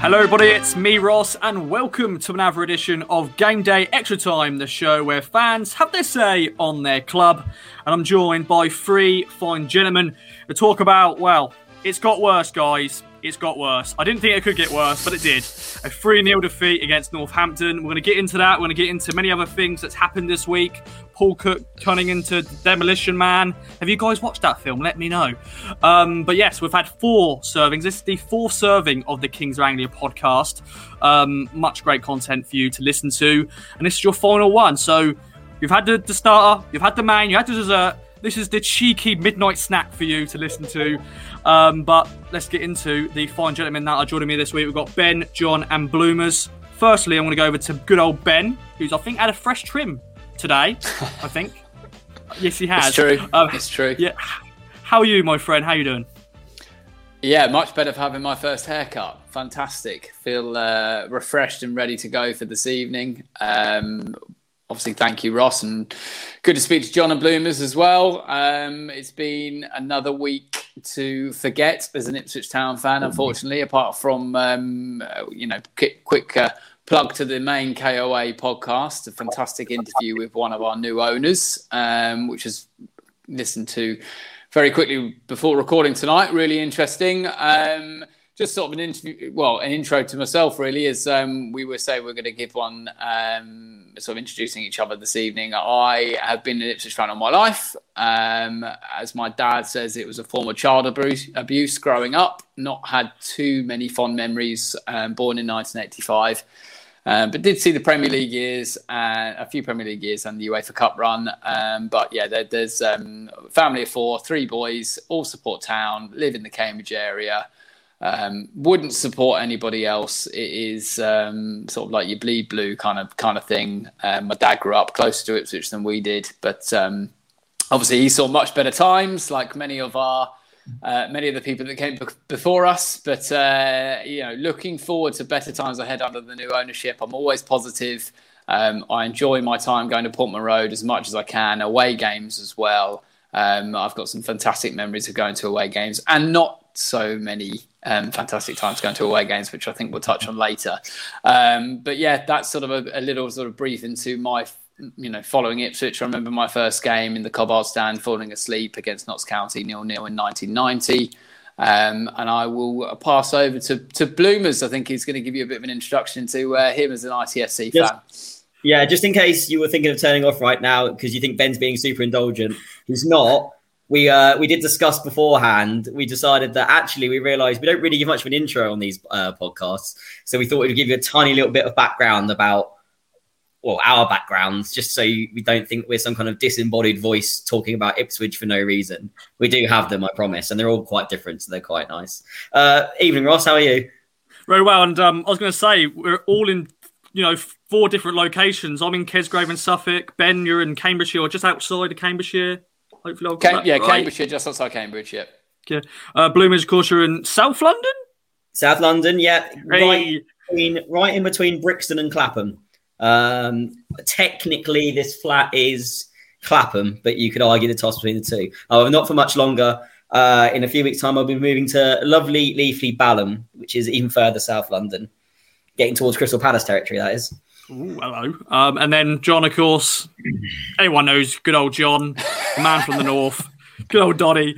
Hello, everybody, it's me, Ross, and welcome to another edition of Game Day Extra Time, the show where fans have their say on their club. And I'm joined by three fine gentlemen to talk about, well, it's got worse, guys. It's got worse. I didn't think it could get worse, but it did. A 3 0 defeat against Northampton. We're going to get into that. We're going to get into many other things that's happened this week. Paul Cook turning into Demolition Man. Have you guys watched that film? Let me know. Um, but yes, we've had four servings. This is the fourth serving of the Kings of Anglia podcast. Um, much great content for you to listen to. And this is your final one. So you've had the, the starter, you've had the main, you had the dessert. This is the cheeky midnight snack for you to listen to. Um, but let's get into the fine gentlemen that are joining me this week. We've got Ben, John, and Bloomers. Firstly, I'm going to go over to good old Ben, who's I think had a fresh trim today. I think. yes, he has. It's true. Um, it's true. Yeah. How are you, my friend? How are you doing? Yeah, much better for having my first haircut. Fantastic. Feel uh, refreshed and ready to go for this evening. Um, obviously, thank you, Ross, and good to speak to John and Bloomers as well. Um, it's been another week to forget as an Ipswich Town fan, unfortunately. Apart from um, you know, quick, quick uh, plug to the main KOA podcast, a fantastic interview with one of our new owners, um, which is listened to very quickly before recording tonight. Really interesting. Um, just sort of an interview, well, an intro to myself really, as um, we were saying we're going to give one, sort of introducing each other this evening. I have been an Ipswich fan all my life. Um, as my dad says, it was a form of child abuse, abuse growing up. Not had too many fond memories. Um, born in 1985. Um, but did see the Premier League years, uh, a few Premier League years, and the UEFA Cup run. Um, but yeah, there, there's um, family of four, three boys, all support town, live in the Cambridge area. Um, wouldn't support anybody else. It is um, sort of like your bleed blue kind of kind of thing. Um, my dad grew up closer to Ipswich than we did, but obviously he saw much better times, like many of our uh, many of the people that came before us. But uh, you know, looking forward to better times ahead under the new ownership. I'm always positive. Um, I enjoy my time going to Portman Road as much as I can. Away games as well. Um, I've got some fantastic memories of going to away games, and not so many um, fantastic times going to away games, which I think we'll touch on later. Um, but yeah, that's sort of a, a little sort of brief into my you know, following Ipswich, I remember my first game in the Cobbold stand, falling asleep against Notts County nil nil in 1990. Um, and I will pass over to, to Bloomers. I think he's going to give you a bit of an introduction to uh, him as an ITFC just, fan. Yeah, just in case you were thinking of turning off right now because you think Ben's being super indulgent, he's not. We uh, we did discuss beforehand. We decided that actually we realised we don't really give much of an intro on these uh, podcasts, so we thought we'd give you a tiny little bit of background about well, our backgrounds, just so you, we don't think we're some kind of disembodied voice talking about Ipswich for no reason. We do have them, I promise, and they're all quite different, so they're quite nice. Uh, evening, Ross. How are you? Very well, and um, I was going to say we're all in, you know, four different locations. I'm in Kesgrave in Suffolk. Ben, you're in Cambridgeshire, or just outside of Cambridgeshire. Hopefully, I'll Cam- yeah, right. Cambridgeshire, just outside Cambridge. Yeah. Yeah. Uh, Bloomers, of course, you're in South London. South London, yeah, Hey. right, between, right in between Brixton and Clapham. Um, technically, this flat is Clapham, but you could argue the toss between the two. Oh, not for much longer. Uh, in a few weeks' time, I'll be moving to lovely Leafly Balham, which is even further south London, getting towards Crystal Palace territory. That is. Ooh, hello. Um, and then John, of course, anyone knows good old John, man from the north, good old Donny,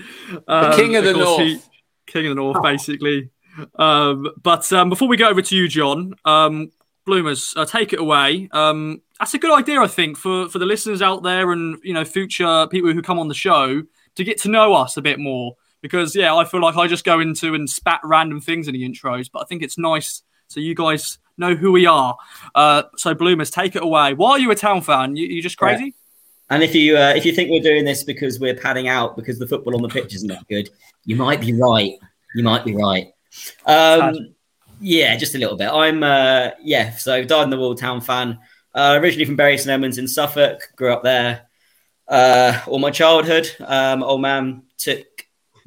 um, king of the course, north. king of the north, basically. Um, but um, before we go over to you, John, um, Bloomers, uh, take it away. Um, that's a good idea, I think, for for the listeners out there and you know future people who come on the show to get to know us a bit more. Because yeah, I feel like I just go into and spat random things in the intros, but I think it's nice so you guys know who we are. Uh, so Bloomers, take it away. Why are you a town fan? You, you just crazy? And if you uh, if you think we're doing this because we're padding out because the football on the pitch isn't that good, you might be right. You might be right. Um, yeah, just a little bit. I'm uh, yeah, so died in the wall town fan. Uh, originally from Bury St Edmunds in Suffolk, grew up there uh, all my childhood. Um, old man took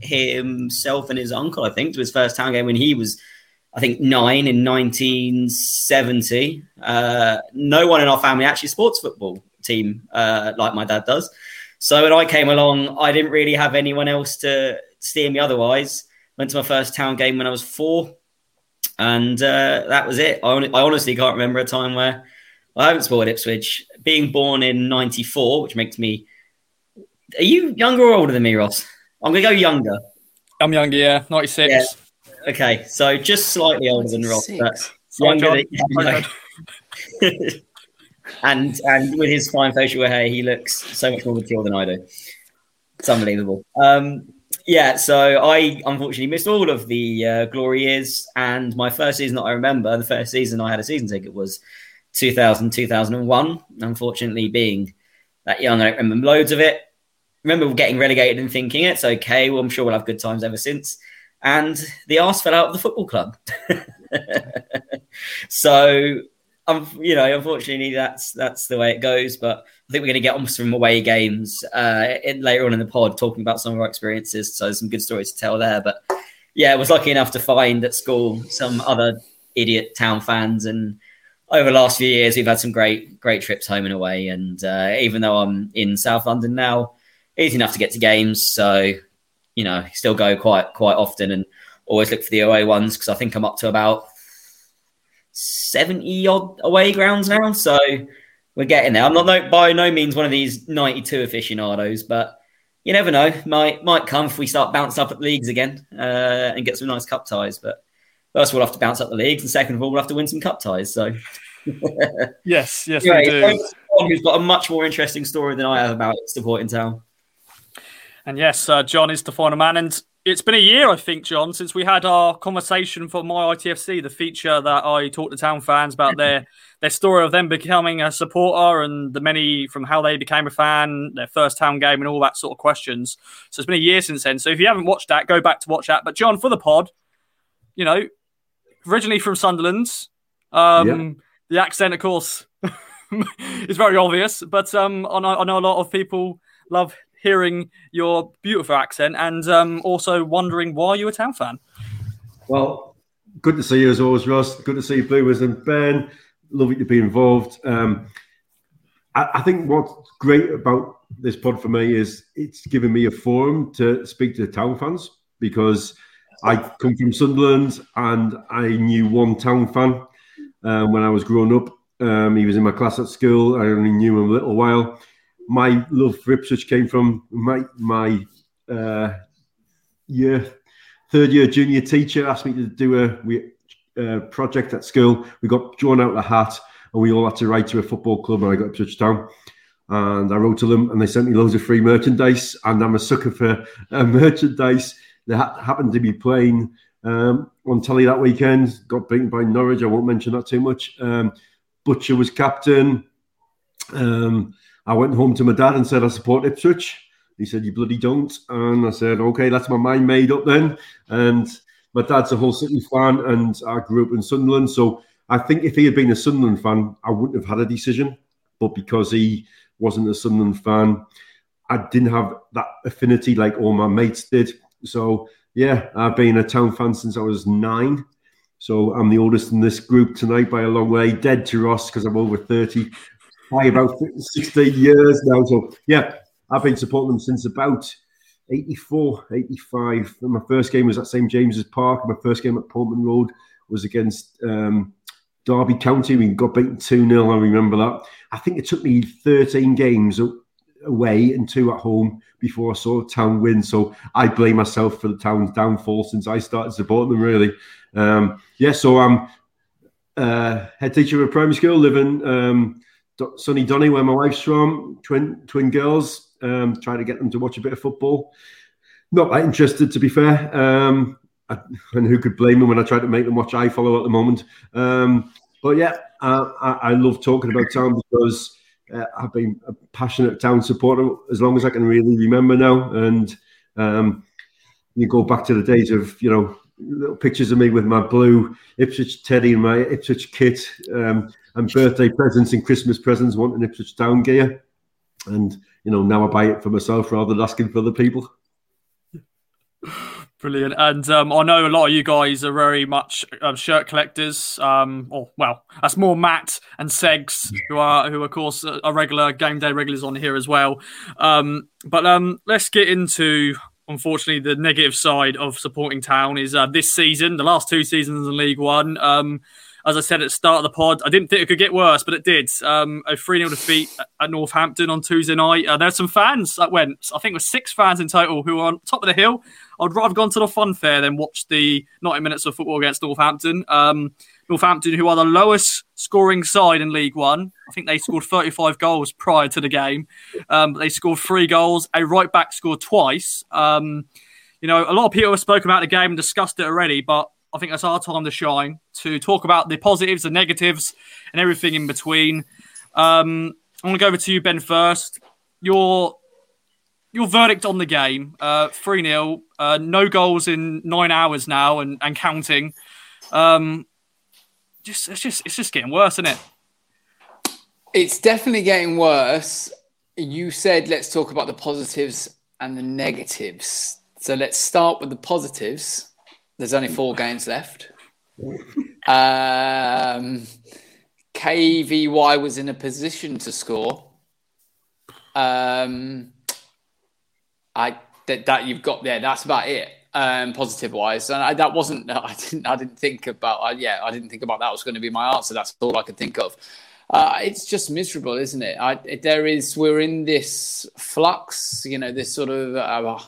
himself and his uncle, I think, to his first town game when he was, I think, nine in 1970. Uh, no one in our family actually sports football team uh, like my dad does. So when I came along, I didn't really have anyone else to steer me otherwise. Went to my first town game when I was four. and uh, that was it. I, I, honestly can't remember a time where I haven't supported Ipswich. Being born in '94, which makes me. Are you younger or older than me, Ross? I'm going to go younger. I'm younger, yeah, '96. Yeah. Okay, so just slightly older than Ross, but younger. Than, you and and with his fine facial hair, he looks so much more mature than I do. It's unbelievable. Um, yeah, so I unfortunately missed all of the uh, glory years, and my first season that I remember, the first season I had a season ticket was 2000, 2001. Unfortunately, being that young, I don't remember loads of it. remember getting relegated and thinking it's okay. Well, I'm sure we'll have good times ever since. And the arse fell out of the football club. so um, you know, unfortunately, that's that's the way it goes. But I think we're going to get on some away games uh, in, later on in the pod, talking about some of our experiences. So some good stories to tell there. But yeah, I was lucky enough to find at school some other idiot town fans, and over the last few years, we've had some great great trips home and away. And uh, even though I'm in South London now, easy enough to get to games. So you know, still go quite quite often and always look for the away ones because I think I'm up to about 70 odd away grounds now. So we're getting there. I'm not no, by no means one of these 92 aficionados, but you never know. Might might come if we start bouncing up at the leagues again uh, and get some nice cup ties. But first, we'll have to bounce up the leagues, and second of all, we'll have to win some cup ties. So. yes, yes, anyway, we do. Who's got a much more interesting story than I have about supporting town. And yes, uh, John is the final man, and it's been a year, I think, John, since we had our conversation for my ITFC, the feature that I talked to town fans about their their story of them becoming a supporter and the many from how they became a fan, their first town game, and all that sort of questions. So it's been a year since then. So if you haven't watched that, go back to watch that. But John, for the pod, you know, originally from Sunderland, um, yeah. the accent, of course, is very obvious. But um, I know, I know a lot of people love hearing your beautiful accent and um, also wondering why you're a town fan. Well, good to see you as always, Ross. Good to see you, Boomers and Ben. Lovely to be involved. Um, I, I, think what's great about this pod for me is it's given me a forum to speak to the town fans because I come from Sunderland and I knew one town fan um, when I was growing up. Um, he was in my class at school. I only knew him a little while my love for Ipswich came from my my uh, year third year junior teacher asked me to do a, a project at school. We got drawn out the hat and we all had to write to a football club and I got Ipswich Town. And I wrote to them and they sent me loads of free merchandise. And I'm a sucker for uh, merchandise. They ha- happened to be playing um, on telly that weekend, got beaten by Norwich. I won't mention that too much. Um, Butcher was captain. Um, I went home to my dad and said I support Ipswich. He said, You bloody don't. And I said, Okay, that's my mind made up then. And my dad's a Hull City fan, and I grew up in Sunderland. So I think if he had been a Sunderland fan, I wouldn't have had a decision. But because he wasn't a Sunderland fan, I didn't have that affinity like all my mates did. So yeah, I've been a town fan since I was nine. So I'm the oldest in this group tonight by a long way. Dead to Ross because I'm over 30 by about 16 years now. So, yeah, I've been supporting them since about 84, 85. And my first game was at St James's Park. My first game at Portman Road was against um, Derby County. We got beaten 2 0. I remember that. I think it took me 13 games away and two at home before I saw Town win. So I blame myself for the Town's downfall since I started supporting them, really. Um, yeah, so I'm uh, head teacher of a primary school, living um, Sunny Donny, where my wife's from, twin twin girls. Um, try to get them to watch a bit of football. Not that interested, to be fair. Um, I, and who could blame them when I try to make them watch iFollow at the moment? Um, but yeah, I, I, love talking about town because uh, I've been a passionate town supporter as long as I can really remember now. And um, you go back to the days of you know little pictures of me with my blue Ipswich teddy and my Ipswich kit. Um, and birthday presents and Christmas presents wanting Ipswich Town gear. And, you know, now I buy it for myself rather than asking for other people. Brilliant. And um, I know a lot of you guys are very much um, shirt collectors. Um, or well, that's more Matt and Segs, who are who of course are regular game day regulars on here as well. Um, but um, let's get into unfortunately, the negative side of supporting Town is uh, this season, the last two seasons in League One. As I said at the start of the pod, I didn't think it could get worse, but it did. Um, a 3 0 defeat at Northampton on Tuesday night. Uh, there were some fans that went, I think it was six fans in total who were on top of the hill. I'd rather gone to the fun fair than watch the 90 minutes of football against Northampton. Um, Northampton, who are the lowest scoring side in League One. I think they scored 35 goals prior to the game. Um, they scored three goals. A right back scored twice. Um, you know, a lot of people have spoken about the game and discussed it already, but I think that's our time to shine to talk about the positives, the negatives, and everything in between. Um, I'm going to go over to you, Ben, first. Your your verdict on the game: uh, three uh, 0 uh, no goals in nine hours now, and, and counting. Um, just it's just it's just getting worse, isn't it? It's definitely getting worse. You said let's talk about the positives and the negatives. So let's start with the positives. There's only four games left. Um, KVY was in a position to score. Um, I that, that you've got there. That's about it. Um, positive wise, and I, that wasn't. I didn't. I didn't think about. Uh, yeah, I didn't think about that was going to be my answer. That's all I could think of. Uh, it's just miserable, isn't it? I, there is. We're in this flux. You know, this sort of. Uh,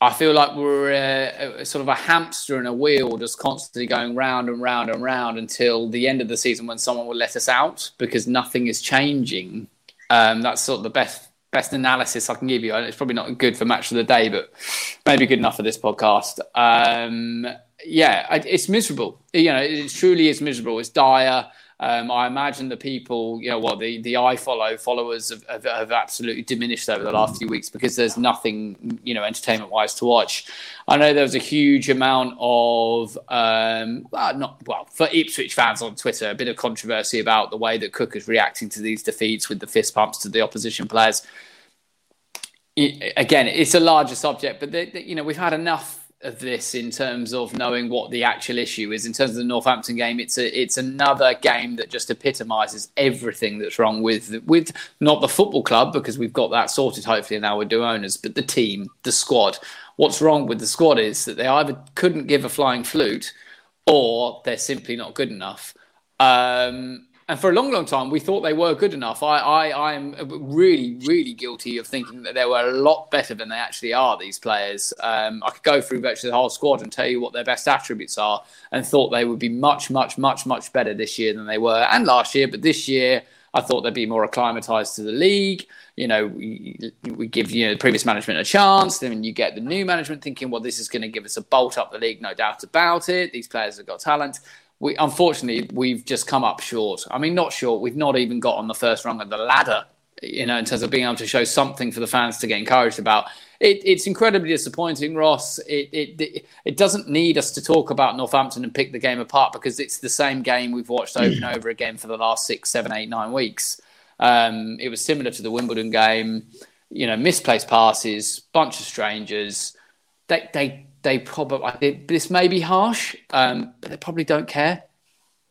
I feel like we're a, a, sort of a hamster in a wheel, just constantly going round and round and round until the end of the season when someone will let us out because nothing is changing. Um, that's sort of the best best analysis I can give you. It's probably not good for match of the day, but maybe good enough for this podcast. Um, yeah, it's miserable. You know, it truly is miserable. It's dire. Um, I imagine the people, you know, what the the iFollow followers have, have, have, absolutely diminished over the last few weeks because there's nothing, you know, entertainment wise to watch. I know there was a huge amount of, um, well, not well for Ipswich fans on Twitter, a bit of controversy about the way that Cook is reacting to these defeats with the fist pumps to the opposition players. Again, it's a larger subject, but you know we've had enough of this in terms of knowing what the actual issue is. In terms of the Northampton game, it's a it's another game that just epitomises everything that's wrong with with not the football club because we've got that sorted hopefully now with new owners, but the team, the squad. What's wrong with the squad is that they either couldn't give a flying flute or they're simply not good enough. Um, and for a long, long time, we thought they were good enough. I, I, I'm really, really guilty of thinking that they were a lot better than they actually are. These players, um, I could go through virtually the whole squad and tell you what their best attributes are, and thought they would be much, much, much, much better this year than they were, and last year. But this year, I thought they'd be more acclimatized to the league. You know, we, we give you know the previous management a chance. Then you get the new management thinking, well, this is going to give us a bolt up the league, no doubt about it. These players have got talent we unfortunately we've just come up short. I mean, not short. We've not even got on the first rung of the ladder. You know, in terms of being able to show something for the fans to get encouraged about. It, it's incredibly disappointing, Ross. It, it it doesn't need us to talk about Northampton and pick the game apart because it's the same game we've watched over and over again for the last six, seven, eight, nine weeks. Um, it was similar to the Wimbledon game. You know, misplaced passes, bunch of strangers. They they they probably this may be harsh, um, but they probably don't care.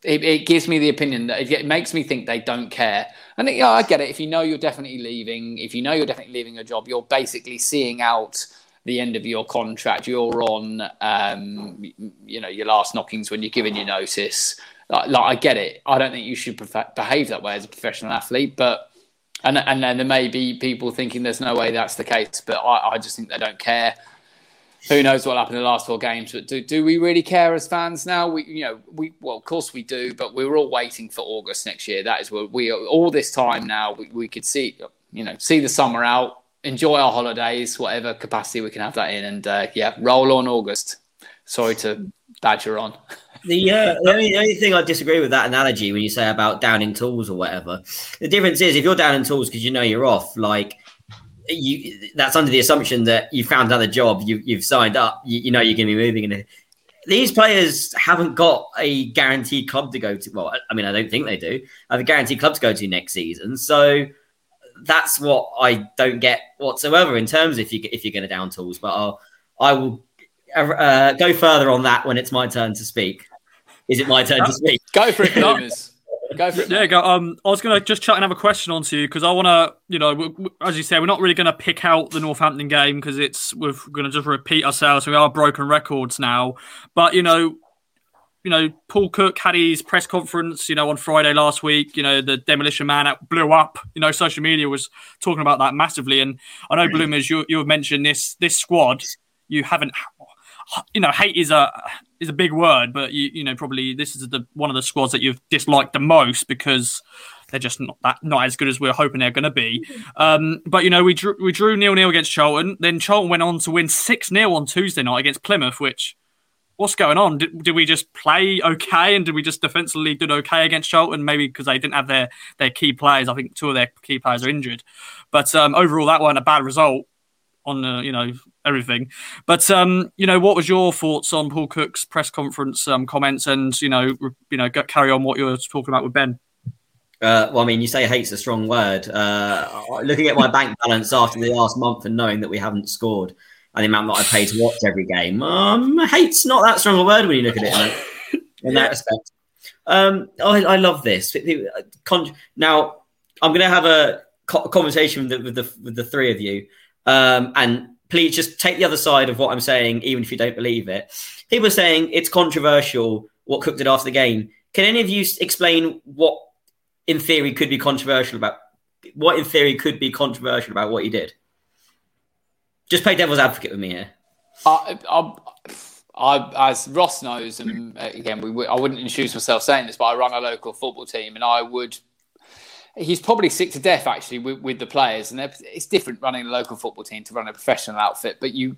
It, it, gives me the opinion that it makes me think they don't care. And yeah, I get it. If you know you're definitely leaving, if you know you're definitely leaving a job, you're basically seeing out the end of your contract. You're on, um, you know, your last knockings when you're giving your notice. Like, like, I get it. I don't think you should behave that way as a professional athlete, but and and then there may be people thinking there's no way that's the case, but I, I just think they don't care who knows what happened in the last four games? But do, do we really care as fans now? We you know we well of course we do, but we were all waiting for August next year. That is what we all this time now we, we could see you know see the summer out, enjoy our holidays, whatever capacity we can have that in, and uh, yeah, roll on August. Sorry to badger on. The, uh, the, only, the only thing I disagree with that analogy when you say about downing tools or whatever, the difference is if you're downing tools because you know you're off, like you that's under the assumption that you found another job, you, you've signed up, you, you know you're going to be moving. And these players haven't got a guaranteed club to go to. Well, I mean, I don't think they do. Have a guaranteed club to go to next season. So that's what I don't get whatsoever in terms if you if you're going to down tools. But I'll, I will uh, go further on that when it's my turn to speak. Is it my turn to speak? Go for it, Bloomers. Go for it. Yeah, go, um, I was going to just chuck another question onto you because I want to, you know, as you said, we're not really going to pick out the Northampton game because it's we're going to just repeat ourselves. We are broken records now, but you know, you know, Paul Cook had his press conference, you know, on Friday last week. You know, the demolition man blew up. You know, social media was talking about that massively, and I know Bloomers, you you have mentioned this this squad. You haven't, you know, hate is a is a big word, but you you know probably this is the one of the squads that you've disliked the most because they're just not that not as good as we are hoping they're going to be. Um, but you know we drew we drew nil nil against Charlton. Then Charlton went on to win six 0 on Tuesday night against Plymouth, which. What's going on? Did, did we just play okay, and did we just defensively did okay against Charlton? Maybe because they didn't have their their key players. I think two of their key players are injured, but um, overall that wasn't a bad result on uh, you know everything. But um, you know, what was your thoughts on Paul Cook's press conference um, comments, and you know, you know, carry on what you were talking about with Ben. Uh, well, I mean, you say hate's a strong word. Uh, looking at my bank balance after the last month and knowing that we haven't scored and the amount that I pay to watch every game, um, hate's not that strong a word when you look at it in, in that respect. Um, I, I, love this. Now, I'm going to have a conversation with the, with the, with the three of you, um, and please just take the other side of what I'm saying, even if you don't believe it. People are saying it's controversial what Cook did after the game. Can any of you explain what, in theory, could be controversial about what, in theory, could be controversial about what he did? Just play devil's advocate with me here. I, I, I, as Ross knows, and again, we, I wouldn't introduce myself saying this, but I run a local football team, and I would he's probably sick to death actually with, with the players, and it's different running a local football team to run a professional outfit. But you,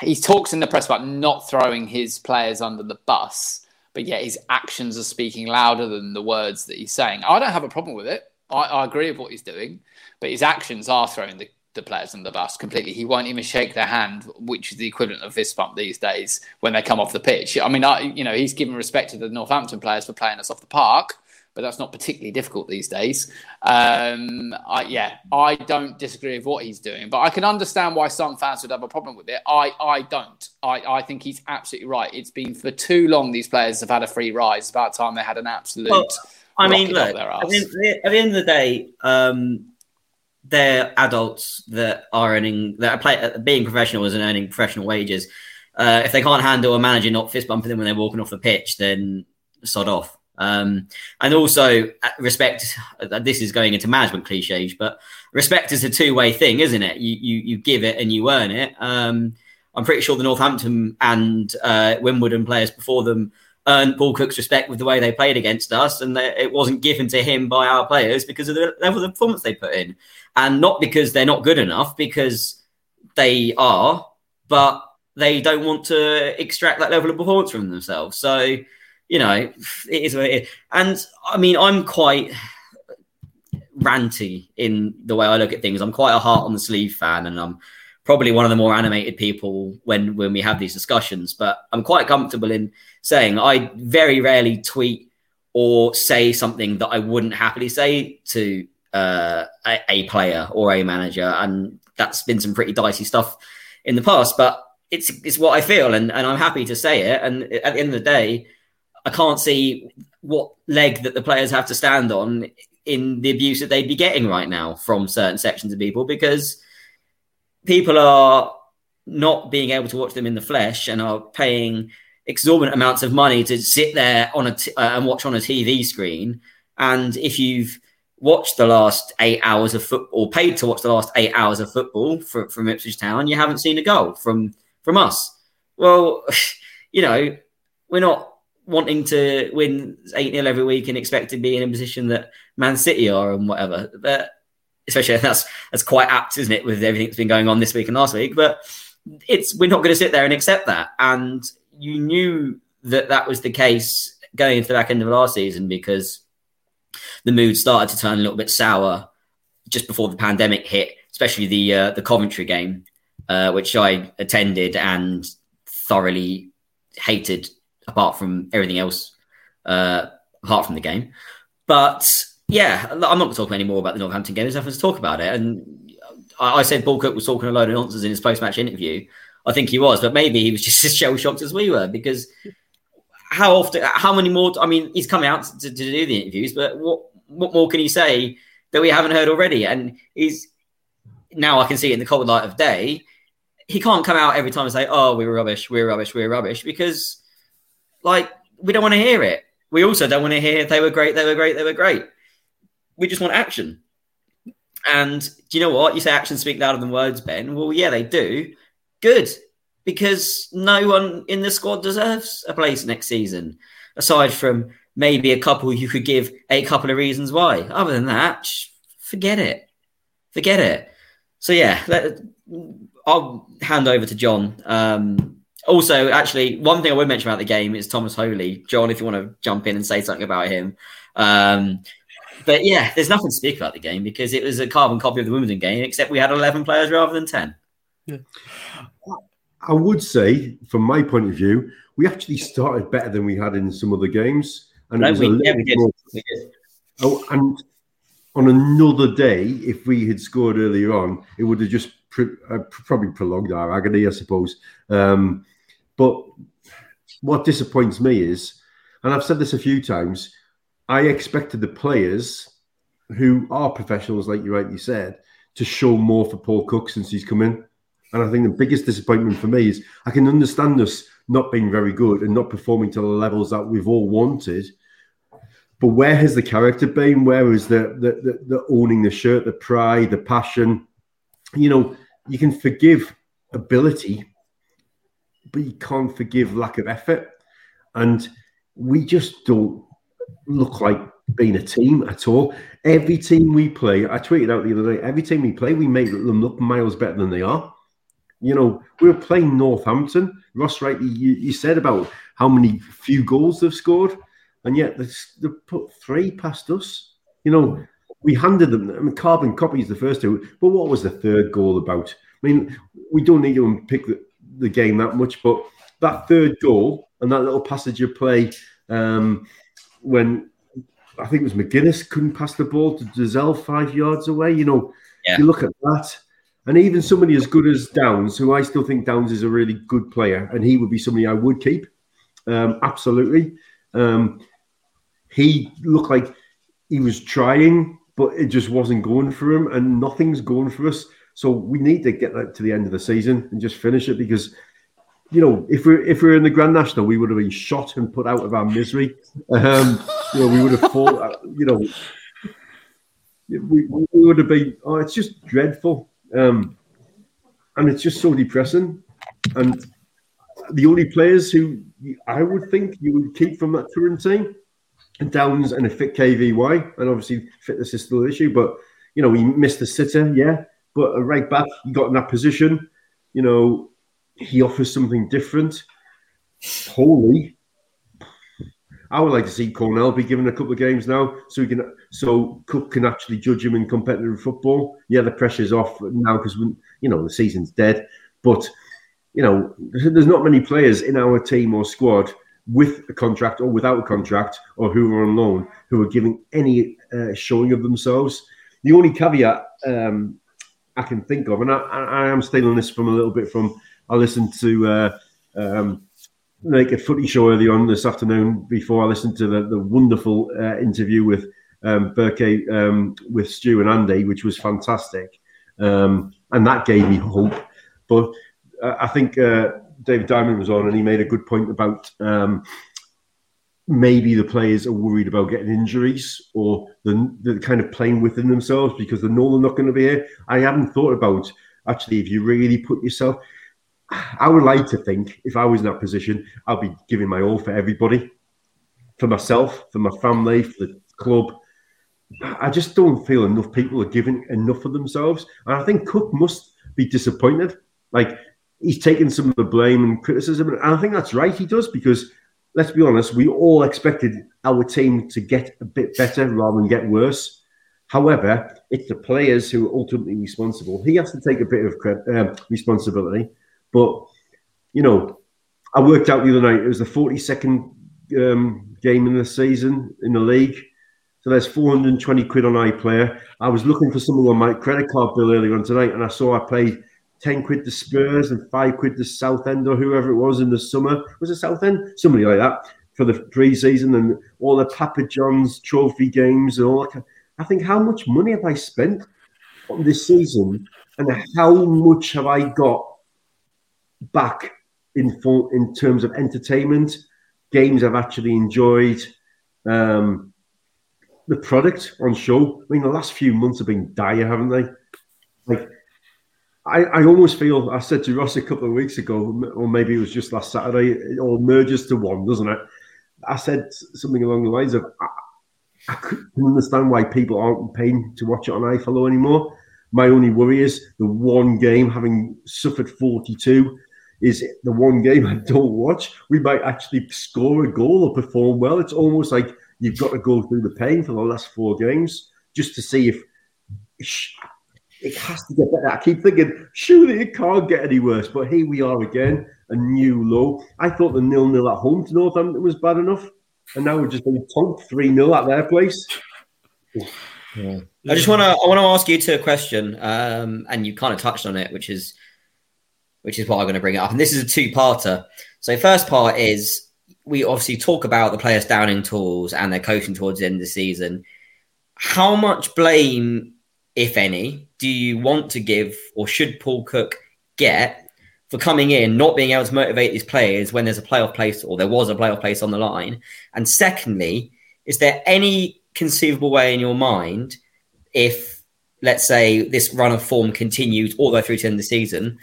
he talks in the press about not throwing his players under the bus, but yet his actions are speaking louder than the words that he's saying. I don't have a problem with it. I, I agree with what he's doing, but his actions are throwing the, the players under the bus completely. He won't even shake their hand, which is the equivalent of fist bump these days when they come off the pitch. I mean, I, you know, he's given respect to the Northampton players for playing us off the park but that's not particularly difficult these days. Um, I, yeah, I don't disagree with what he's doing, but I can understand why some fans would have a problem with it. I, I don't. I, I think he's absolutely right. It's been for too long these players have had a free ride. It's about time they had an absolute. Well, I mean, look, at the, at the, end of the day, um, they're adults that are earning that are play, being professionals and earning professional wages. Uh, if they can't handle a manager not fist bumping them when they're walking off the pitch, then sod off. Um, and also uh, respect. Uh, this is going into management cliches, but respect is a two way thing, isn't it? You, you you give it and you earn it. Um, I'm pretty sure the Northampton and uh, Wimbledon players before them earned Paul Cook's respect with the way they played against us, and they, it wasn't given to him by our players because of the level of performance they put in, and not because they're not good enough, because they are, but they don't want to extract that level of performance from themselves. So you know, it is it is. And I mean, I'm quite ranty in the way I look at things. I'm quite a heart on the sleeve fan, and I'm probably one of the more animated people when when we have these discussions. But I'm quite comfortable in saying I very rarely tweet or say something that I wouldn't happily say to uh, a, a player or a manager, and that's been some pretty dicey stuff in the past. But it's it's what I feel, and, and I'm happy to say it. And at the end of the day, I can't see what leg that the players have to stand on in the abuse that they'd be getting right now from certain sections of people because people are not being able to watch them in the flesh and are paying exorbitant amounts of money to sit there on a t- uh, and watch on a TV screen. And if you've watched the last eight hours of football, paid to watch the last eight hours of football for, from Ipswich Town, you haven't seen a goal from from us. Well, you know, we're not wanting to win 8 0 every week and expect to be in a position that Man City are and whatever. But especially that's that's quite apt, isn't it, with everything that's been going on this week and last week. But it's we're not going to sit there and accept that. And you knew that that was the case going into the back end of last season because the mood started to turn a little bit sour just before the pandemic hit, especially the uh, the Coventry game, uh, which I attended and thoroughly hated apart from everything else, uh, apart from the game. But yeah, I'm not going to talk any more about the Northampton game. There's nothing to talk about it. And I, I said Paul Cook was talking a load of nonsense in his post match interview. I think he was, but maybe he was just as shell shocked as we were because how often? How many more? I mean, he's coming out to, to do the interviews, but what what more can he say that we haven't heard already? And he's now I can see it in the cold light of day. He can't come out every time and say, "Oh, we were rubbish, we were rubbish, we were rubbish," because like we don't want to hear it. We also don't want to hear they were great, they were great, they were great. We just want action. And do you know what? You say actions speak louder than words, Ben. Well, yeah, they do. Good. Because no one in the squad deserves a place next season, aside from maybe a couple you could give a couple of reasons why. Other than that, forget it. Forget it. So, yeah, I'll hand over to John. Um, also, actually, one thing I would mention about the game is Thomas Holy. John, if you want to jump in and say something about him. Um, but yeah, there's nothing to speak about the game because it was a carbon copy of the Wimbledon game, except we had 11 players rather than 10. Yeah. I would say, from my point of view, we actually started better than we had in some other games. And no, we, yeah, we, did. More... we did. Oh, and on another day, if we had scored earlier on, it would have just uh, probably prolonged our agony, I suppose. Um, but what disappoints me is, and I've said this a few times, I expected the players who are professionals, like you rightly said, to show more for Paul Cook since he's come in. And I think the biggest disappointment for me is I can understand us not being very good and not performing to the levels that we've all wanted. But where has the character been? Where is the the, the, the owning the shirt, the pride, the passion? You know, you can forgive ability, but you can't forgive lack of effort. And we just don't look like being a team at all. Every team we play, I tweeted out the other day, every team we play, we make them look miles better than they are. You know, we were playing Northampton. Ross, right, you, you said about how many few goals they've scored, and yet they've put three past us. You know, we handed them, I mean, carbon copies the first two, but what was the third goal about? I mean, we don't need to unpick the, the game that much, but that third goal and that little passage of play um, when I think it was McGuinness couldn't pass the ball to Dozzell five yards away. You know, yeah. you look at that, and even somebody as good as Downes, who I still think Downes is a really good player, and he would be somebody I would keep. Um, absolutely. Um, he looked like he was trying, but it just wasn't going for him, and nothing's going for us. So we need to get that to the end of the season and just finish it because you know, if we're if we're in the Grand National, we would have been shot and put out of our misery. Um, you know, we would have fought. Uh, you know, we, we would have been. Oh, it's just dreadful, um, and it's just so depressing. And the only players who I would think you would keep from that current team, Downes and a fit KVY, and obviously fitness is still an issue. But you know, we missed the sitter, yeah. But a right back, he got in that position. You know, he offers something different. Holy, I would like to see Cornell be given a couple of games now, so he can, so Cook can actually judge him in competitive football. Yeah, the pressure's off now because you know the season's dead, but you know there's not many players in our team or squad with a contract or without a contract or who are on loan who are giving any uh, showing of themselves. The only caveat um, I can think of, and I, I am stealing this from a little bit from I listened to uh, um, a footy show early on this afternoon before I listened to the, the wonderful uh, interview with um, Berke um, with Stu and Andy, which was fantastic, um, and that gave me hope. But uh, I think uh, David Diamond was on, and he made a good point about um, maybe the players are worried about getting injuries or the, the kind of playing within themselves because they know they're not going to be here. I haven't thought about actually if you really put yourself I would like to think if I was in that position, I'll be giving my all for everybody, for myself, for my family, for the club. I just don't feel enough people are giving enough of themselves. And I think Cook must be disappointed. Like he's taking some of the blame and criticism. And I think that's right, he does, because let's be honest, we all expected our team to get a bit better rather than get worse. However, it's the players who are ultimately responsible. He has to take a bit of uh, responsibility. But you know, I worked out the other night. It was the 42nd um, game in the season in the league. So there's 420 quid on iPlayer. I was looking for something on my credit card bill earlier on tonight, and I saw I paid 10 quid to Spurs and 5 quid to Southend or whoever it was in the summer. Was it Southend? Somebody like that. for the pre-season and all the Papa John's trophy games and all that. I think how much money have I spent on this season, and how much have I got back in full, in terms of entertainment, games I've actually enjoyed, um, the product on show. I mean, the last few months have been dire, haven't they? I, I almost feel I said to Ross a couple of weeks ago, or maybe it was just last Saturday, it all merges to one, doesn't it? I said something along the lines of, I, I couldn't understand why people aren't paying to watch it on iFollow anymore. My only worry is the one game, having suffered 42, is the one game I don't watch. We might actually score a goal or perform well. It's almost like you've got to go through the pain for the last four games just to see if it has to get better. I keep thinking, surely it can't get any worse. But here we are again, a new low. I thought the nil nil at home to Northampton was bad enough, and now we're just being tonked three 0 at their place. Yeah. I just want to I want to ask you two a question, um, and you kind of touched on it, which is which is why I'm going to bring it up. And this is a two-parter. So first part is we obviously talk about the players downing tools and their coaching towards the end of the season. How much blame, if any, do you want to give or should Paul Cook get for coming in, not being able to motivate these players when there's a playoff place or there was a playoff place on the line? And secondly, is there any conceivable way in your mind if, let's say, this run of form continues all the way through to the end of the season,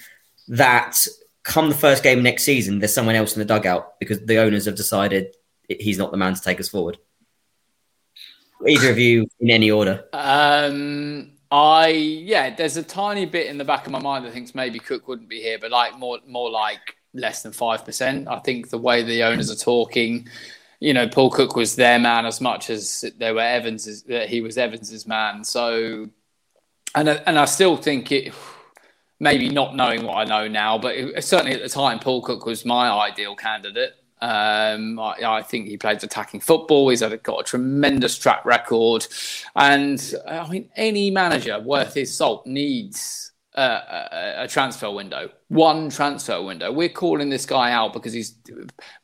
that come the first game next season, there's someone else in the dugout because the owners have decided he's not the man to take us forward? Either of you in any order? Um, I yeah, there's a tiny bit in the back of my mind that thinks maybe Cook wouldn't be here, but like more more like less than five percent. I think the way the owners are talking, you know, Paul Cook was their man as much as they were Evans's. That he was Evans's man. So, and and I still think it. Maybe not knowing what I know now, but it, certainly at the time, Paul Cook was my ideal candidate. Um, I, I, think he plays attacking football. He's had, got a tremendous track record, and I mean, any manager worth his salt needs a, a, a, transfer window. One transfer window. We're calling this guy out because he's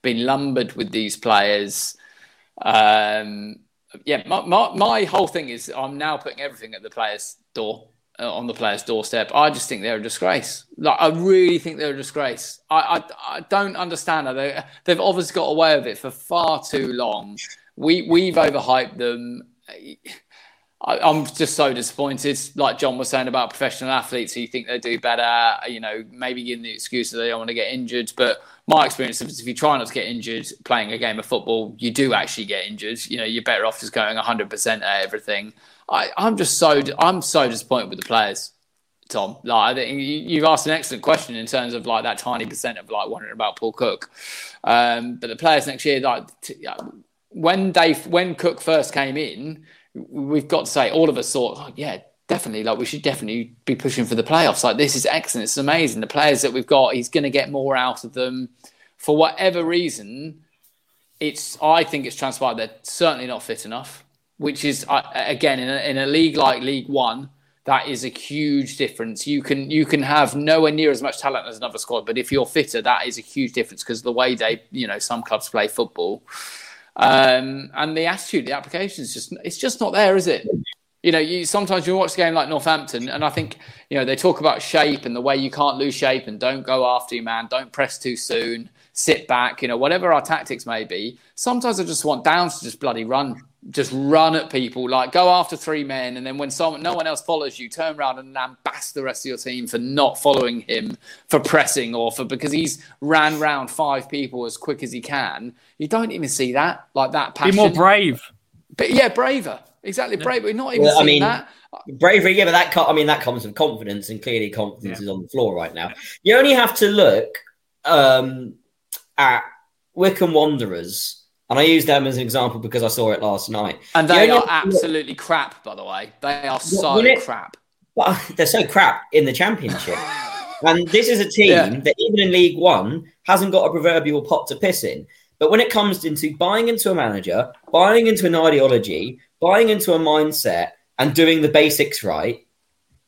been lumbered with these players. Um, yeah, my, my, my whole thing is I'm now putting everything at the players' door uh, Uh, on the player's doorstep. I just think they're a disgrace. Like I really think they're a disgrace. I I, I don't understand they they've obviously got away with it for far too long. We we've overhyped them. I, am just so disappointed. Like John was saying about professional athletes who think they do better, you know, maybe giving the excuse that they don't want to get injured. But my experience is if you try not to get injured playing a game of football, you do actually get injured. You know, you're better off just going 100% at everything. I, I'm just so I'm so disappointed with the players. Tom, like you've asked an excellent question in terms of like that tiny percent of like wondering about Paul Cook, um, but the players next year, like t- when Dave, when Cook first came in, we've got to say all of us thought, yeah, definitely, like we should definitely be pushing for the playoffs. Like this is excellent, it's amazing. The players that we've got, he's going to get more out of them. For whatever reason, it's I think it's transpired they're certainly not fit enough which is uh, again in a, in a league like League One, that is a huge difference. You can you can have nowhere near as much talent as another squad, but if you're fitter, that is a huge difference because the way they you know some clubs play football, um, and the attitude, the application is just it's just not there, is it? You know, you sometimes you watch a game like Northampton, and I think you know they talk about shape and the way you can't lose shape and don't go after your man, don't press too soon, sit back, you know, whatever our tactics may be. Sometimes I just want Downes to just bloody run just run at people, like go after three men, and then when someone, no one else follows you, turn around and lambast the rest of your team for not following him, for pressing, or for because he's ran round five people as quick as he can. You don't even see that, like that passion. Be more brave. But yeah, braver. Exactly, yeah. brave. We're not even well, I mean, that. Bravery, yeah, but that I mean that comes with confidence, and clearly confidence yeah. is on the floor right now. You only have to look um, at Wycombe Wanderers and I use them as an example because I saw it last night. And they the are absolutely crap, by the way. They are so it, crap. Well, they're so crap in the championship. and this is a team yeah. that even in League One hasn't got a proverbial pot to piss in. But when it comes into buying into a manager, buying into an ideology, buying into a mindset, and doing the basics right,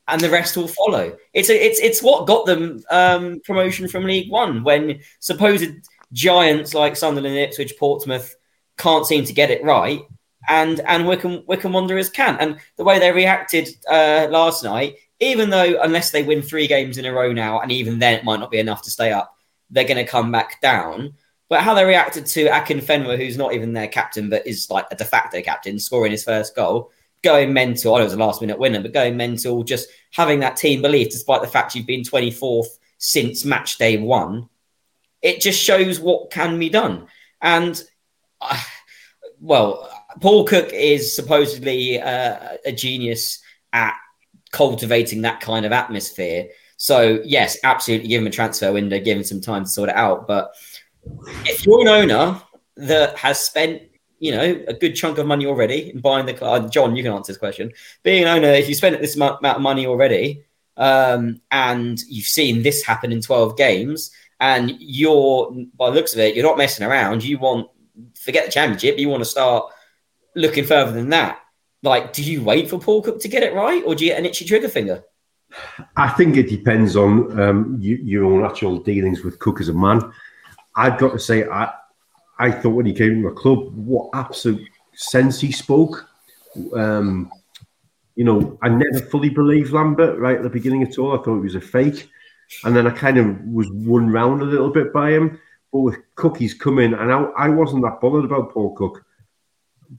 and the rest will follow. It's a, it's it's what got them um, promotion from League One when supposed giants like Sunderland, Ipswich, Portsmouth can't seem to get it right, and and Wycombe Wycombe Wanderers can. And the way they reacted uh, last night, even though unless they win three games in a row now, and even then it might not be enough to stay up, they're going to come back down. But how they reacted to Akinfenwa, who's not even their captain, but is like a de facto captain, scoring his first goal, going mental. I know it was a last minute winner, but going mental, just having that team belief, despite the fact you've been 24th since match day one. It just shows what can be done. And, uh, well, Paul Cook is supposedly uh, a genius at cultivating that kind of atmosphere. So, yes, absolutely give him a transfer window, give him some time to sort it out. But if you're an owner that has spent you know a good chunk of money already in buying the car, John, you can answer this question. Being an owner, if you spent this amount of money already, um, and you've seen this happen in 12 games, and you're by looks of it, you're not messing around. You want forget the championship. You want to start looking further than that. Like, do you wait for Paul Cook to get it right, or do you get an itchy trigger finger? I think it depends on um, you, your own actual dealings with Cook as a man. I've got to say, I I thought when he came to the club, what absolute sense he spoke. Um, you know, I never fully believed Lambert right at the beginning at all. I thought he was a fake. And then I kind of was won round a little bit by him. But with Cook, he's come in, and I, I wasn't that bothered about Paul Cook.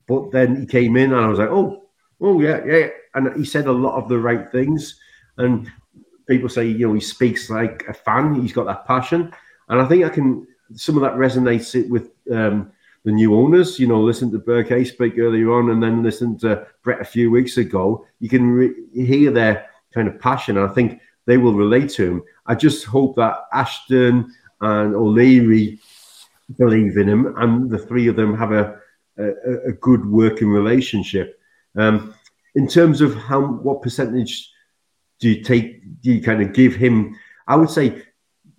But then he came in, and I was like, oh, oh, yeah, yeah. And he said a lot of the right things. And people say, you know, he speaks like a fan, he's got that passion. And I think I can some of that resonates it with um, the new owners. You know, listen to Berke speak earlier on, and then listen to Brett a few weeks ago. You can re- hear their kind of passion, and I think they will relate to him. I just hope that Ashton and O'Leary believe in him, and the three of them have a a, a good working relationship. Um, in terms of how what percentage do you take? Do you kind of give him? I would say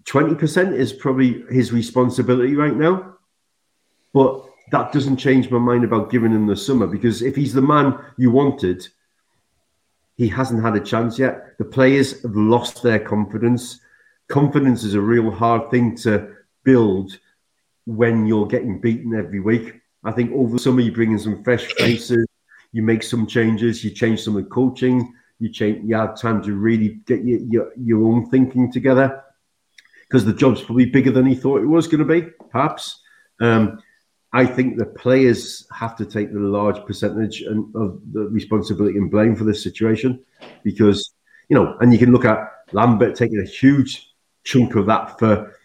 20% is probably his responsibility right now. But that doesn't change my mind about giving him the summer because if he's the man you wanted, he hasn't had a chance yet. The players have lost their confidence. Confidence is a real hard thing to build when you're getting beaten every week. I think over the summer you bring in some fresh faces, you make some changes, you change some of the coaching, you change you have time to really get your, your, your own thinking together because the job's probably bigger than he thought it was going to be, perhaps. Um, I think the players have to take the large percentage of the responsibility and blame for this situation because, you know, and you can look at Lambert taking a huge chunk of that for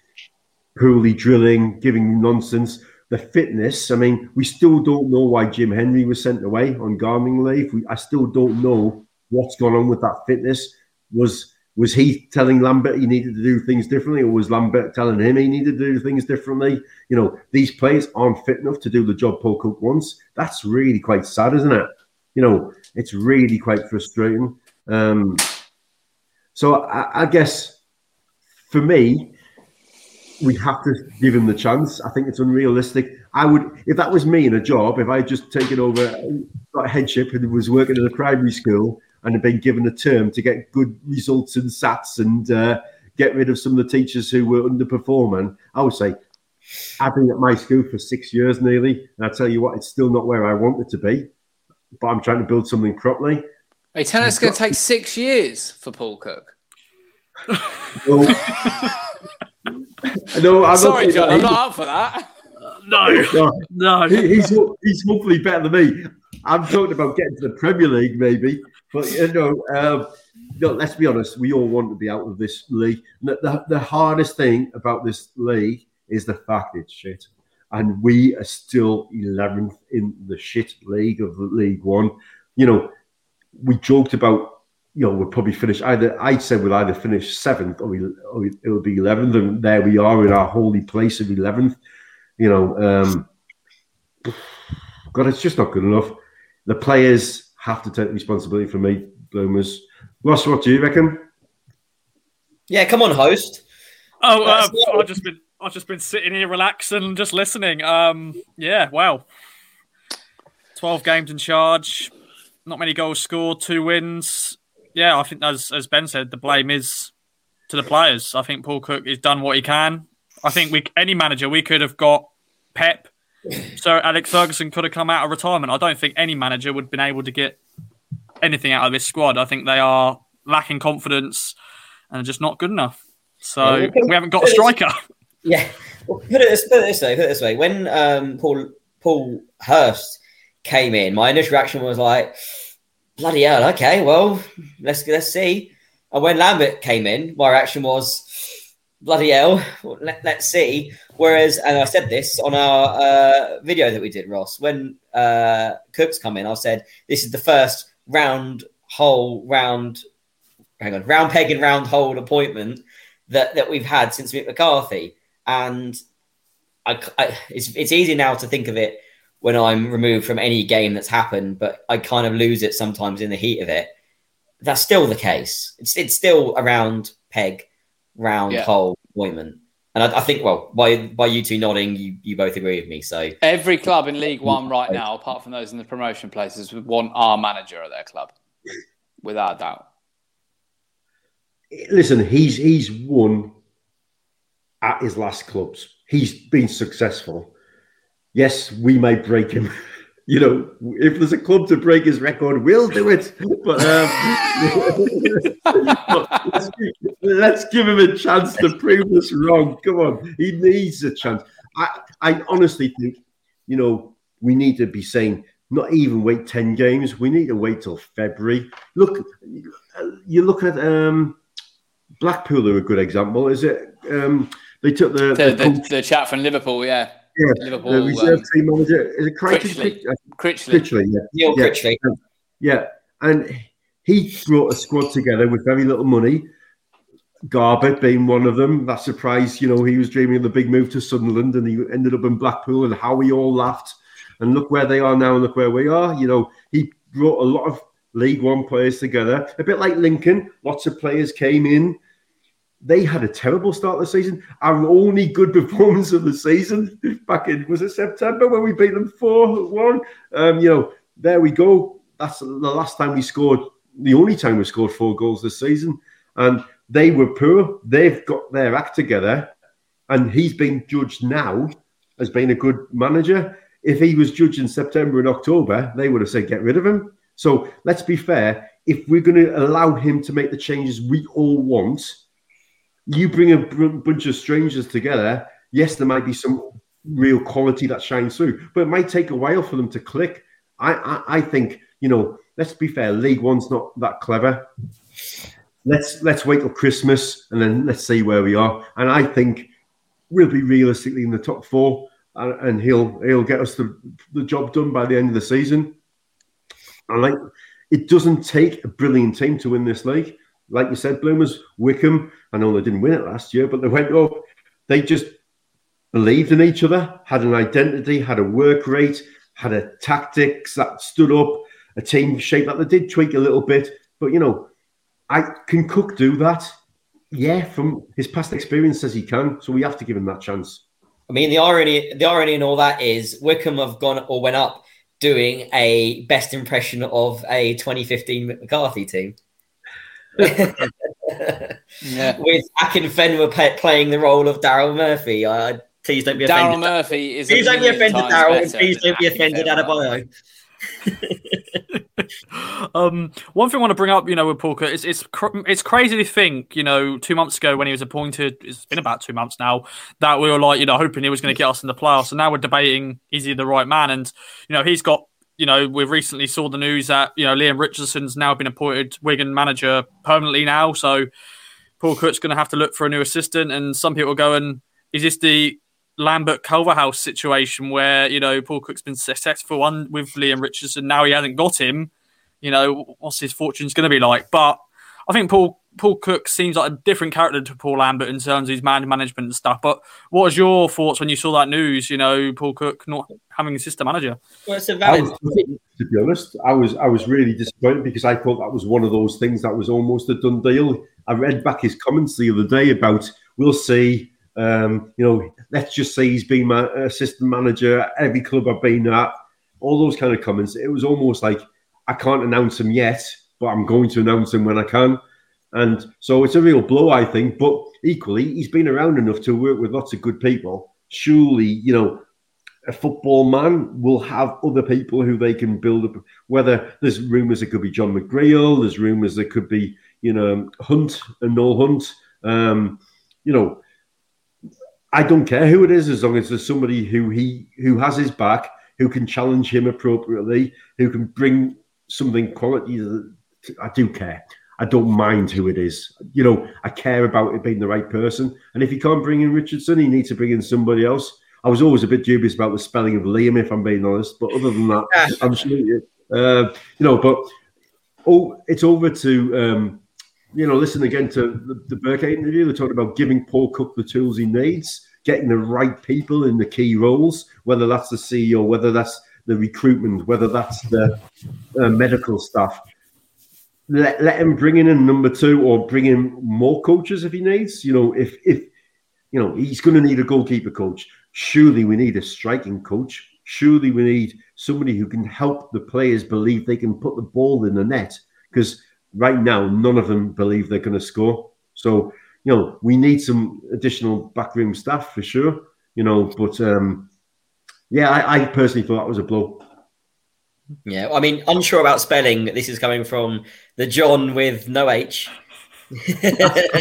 poorly drilling, giving nonsense. The fitness, I mean, we still don't know why Jim Henry was sent away on gardening leave. We, I still don't know what's gone on with that fitness. Was was he telling Lambert he needed to do things differently, or was Lambert telling him he needed to do things differently? You know, these players aren't fit enough to do the job Paul Cook wants. That's really quite sad, isn't it? You know, it's really quite frustrating. Um, so I, I guess for me, we have to give him the chance. I think it's unrealistic. I would, if that was me in a job, if I just taken over, got headship and was working in a primary school and have been given a term to get good results and SATs and uh, get rid of some of the teachers who were underperforming, I would say I've been at my school for six years nearly, and I tell you what, it's still not where I want it to be. But I'm trying to build something properly. Are you telling us it's going to take six years for Paul Cook? no, no I'm Sorry, John, I'm not up for that. No, no, no. He, he's he's hopefully better than me. I'm talking about getting to the Premier League, maybe. But you know, um, let's be honest. We all want to be out of this league. The, the, hardest thing about this league is the fact it's shit, and we are still 11th in the shit league of League One. You know, we joked about. You know, we'll probably finish either. I said we'll either finish seventh or, we, or it'll be eleventh, and there we are in our holy place of eleventh. You know, um, God, it's just not good enough. The players have to take responsibility for me, Bloomers. Ross, what do you reckon? Yeah, come on, host. Oh, uh, I've just been I've just been sitting here relaxing, just listening. Um, yeah, wow. Twelve games in charge, not many goals scored, two wins. Yeah, I think as as Ben said, the blame is to the players. I think Paul Cook has done what he can. I think we any manager we could have got Pep. So Alex Ferguson could have come out of retirement. I don't think any manager would have been able to get anything out of this squad. I think they are lacking confidence and are just not good enough. So Yeah, we haven't got a striker. Yeah. Well, put it this, put it this way. Put it this way. When um, Paul Paul Hurst came in, my initial reaction was like, "Bloody hell! Okay, well, let's let's see." And when Lambert came in, my reaction was, "Bloody hell! Let, let's see." Whereas, and I said this on our uh, video that we did, Ross, when uh, Cooks come in, I said, "This is the first round hole round." Hang on, round peg and round hole appointment that, that we've had since Mick McCarthy and I, I, it's it's easy now to think of it when I'm removed from any game that's happened, but I kind of lose it sometimes in the heat of it. That's still the case. It's it's still around peg, round Yeah. hole appointment, and I, I think well by by you two nodding, you you both agree with me. So Every club in League One right now, apart from those in the promotion places, would want our manager at their club, without a doubt. listen, he's he's won at his last clubs. He's been successful. Yes, we may break him. You know, if there's a club to break his record, we'll do it. But, um, but let's, let's give him a chance to prove us wrong. Come on, he needs a chance. I, I honestly think, you know, we need to be saying not even wait ten games. We need to wait till February. Look, you look at um, Blackpool are a good example. Is it? Um, they took the, The, the, the, the chap from Liverpool, yeah. Yeah, Liverpool, the reserve um, team manager. Is it Crichton? Critchley. Critchley. Critchley, yeah. Neil Yeah. Critchley, Yeah, and he brought a squad together with very little money. Garbutt being one of them. That surprised, you know, he was dreaming of the big move to Sunderland and he ended up in Blackpool and how we all laughed. And look where they are now and look where we are. You know, he brought a lot of League One players together, a bit like Lincoln. Lots of players came in. They had a terrible start of the season. Our only good performance of the season back in was it September when we beat them four one. Um, you know, there we go. That's the last time we scored. The only time we scored four goals this season, and they were poor. They've got their act together, and he's being judged now as being a good manager. If he was judged in September and October, they would have said get rid of him. So let's be fair. If we're going to allow him to make the changes we all want, you bring a bunch of strangers together. Yes, there might be some real quality that shines through, but it might take a while for them to click. I, I, I think you know. Let's be fair. League One's not that clever. Let's let's wait till Christmas and then let's see where we are. And I think we'll be realistically in the top four, and, and he'll he'll get us the, the job done by the end of the season. And like, it doesn't take a brilliant team to win this league. Like you said, Bloomers, Wycombe. I know they didn't win it last year, but they went up. They just believed in each other, had an identity, had a work rate, had a tactics that stood up, a team shape that they did tweak a little bit. But you know, I can Cook do that. Yeah, from his past experience says he can. So we have to give him that chance. I mean, the irony, the irony in all that is Wycombe have gone or went up doing a best impression of a 2015 McCarthy team. Yeah. With Akinfenwa pa- playing the role of Daryl Murphy. Uh, please don't be Daryl offended. Murphy is. a Please don't be offended, Daryl. Please don't be offended, Fenwer. Adebayo. Um, one thing I want to bring up, you know, with Paul it's it's cr- it's crazy to think, you know, two months ago when he was appointed, it's been about two months now, that we were like, you know, hoping he was going to get us in the playoffs, and now we're debating is he the right man? And you know, he's got, you know, we recently saw the news that you know Leam Richardson's now been appointed Wigan manager permanently now, so Paul Cook's going to have to look for a new assistant, and some people are going, is this the Lambert Culverhouse situation where you know Paul Cook's been successful one with Leam Richardson, now he hasn't got him you know, what's his fortune's going to be like. But I think Paul Paul Cook seems like a different character to Paul Lambert in terms of his man management and stuff. But what was your thoughts when you saw that news? You know, Paul Cook not having a system manager. Well, it's a I valid. was, to be honest, I was I was really disappointed because I thought that was one of those things that was almost a done deal. I read back his comments the other day about we'll see. Um, you know, let's just say he's been my assistant manager at every club I've been at. All those kind of comments. It was almost like I can't announce him yet, but I'm going to announce him when I can. And so it's a real blow, I think. But equally, he's been around enough to work with lots of good people. Surely, you know, a football man will have other people who they can build up. Whether there's rumours it could be John McGreal, there's rumours there could be, you know, Hunt and Noel Hunt. Um, you know, I don't care who it is as long as there's somebody who he who has his back, who can challenge him appropriately, who can bring something quality. I do care. I don't mind who it is. You know, I care about it being the right person. And if he can't bring in Richardson, he needs to bring in somebody else. I was always a bit dubious about the spelling of Leam, if I'm being honest. But other than that, I'm sure, uh, you know, but oh, it's over to, um, you know, listen again to the, the Burkett interview. They're talking about giving Paul Cook the tools he needs, getting the right people in the key roles, whether that's the CEO, whether that's the recruitment, whether that's the uh, medical staff. Let, let him bring in a number two or bring in more coaches if he needs. You know, if if you know he's going to need a goalkeeper coach Surely we need a striking coach. Surely we need somebody who can help the players believe they can put the ball in the net. Because right now, none of them believe they're going to score. So, you know, we need some additional backroom staff for sure. You know, but um, yeah, I, I personally thought that was a blow. Yeah, I mean, unsure about spelling. This is coming from the John with no H. that's,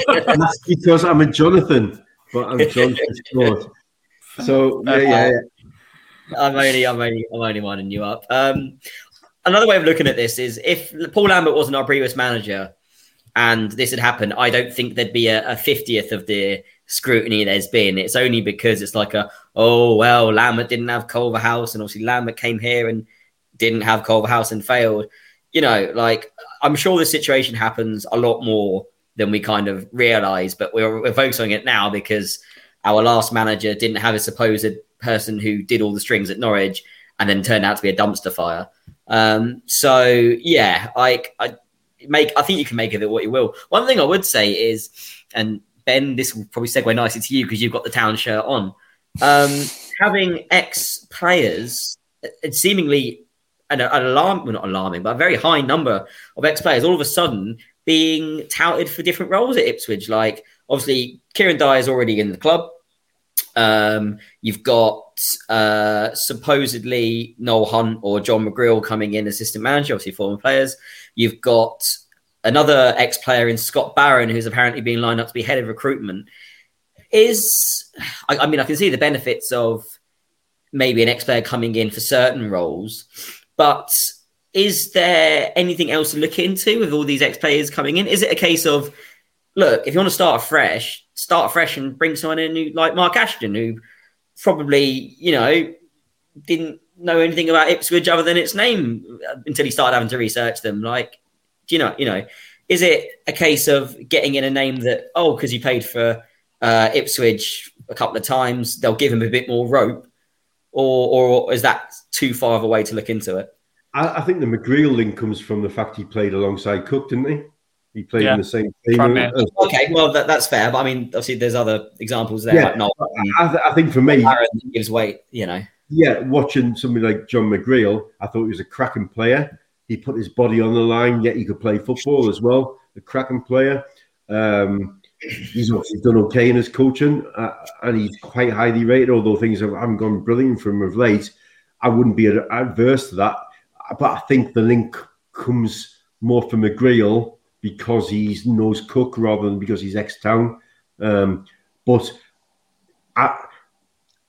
that's because I'm a Jonathan, but I'm John So yeah, yeah, yeah. I'm only, I'm only, I'm only winding you up. Um, another way of looking at this is if Paul Lambert wasn't our previous manager and this had happened, I don't think there'd be a, 50th of the scrutiny there's been. It's only because it's like a, oh, well, Lambert didn't have Culverhouse and obviously Lambert came here and didn't have Culverhouse and failed. You know, like I'm sure the situation happens a lot more than we kind of realize, but we're, we're focusing on it now because our last manager didn't have a supposed person who did all the strings at Norwich and then turned out to be a dumpster fire. Um, so yeah, I, I make I think you can make of it what you will. One thing I would say is, and Ben, this will probably segue nicely to you because you've got the town shirt on. Um, having ex players, seemingly an, an alarm, well not alarming, but a very high number of ex players all of a sudden being touted for different roles at Ipswich. Like obviously Kieran Dyer is already in the club. Um, you've got uh, supposedly Noel Hunt or John McGreal coming in assistant manager, obviously former players. You've got another ex-player in Scott Barron who's apparently being lined up to be head of recruitment. Is I, I mean I can see the benefits of maybe an ex-player coming in for certain roles, but is there anything else to look into with all these ex-players coming in? Is it a case of look, if you want to start fresh, start fresh and bring someone in who, like Mark Ashton, who probably, you know, didn't know anything about Ipswich other than its name until he started having to research them. Like, do you know, you know, is it a case of getting in a name that, oh, because he played for uh, Ipswich a couple of times, they'll give him a bit more rope? Or, or is that too far of a way to look into it? I, I think the McGreal link comes from the fact he played alongside Cook, didn't he? He played yeah. in the same team. Okay, well that, that's fair, but I mean, obviously, there's other examples there. Yeah, like no, I, th- I, think for me, gives weight. You know. Yeah, watching somebody like John McGreal, I thought he was a cracking player. He put his body on the line, yet he could play football as well. A cracking player. Um, he's obviously done okay in his coaching, uh, and he's quite highly rated. Although things haven't gone brilliant for him of late, I wouldn't be adverse to that. But I think the link comes more from McGreal because he knows Cook rather than because he's ex-town. Um, but I,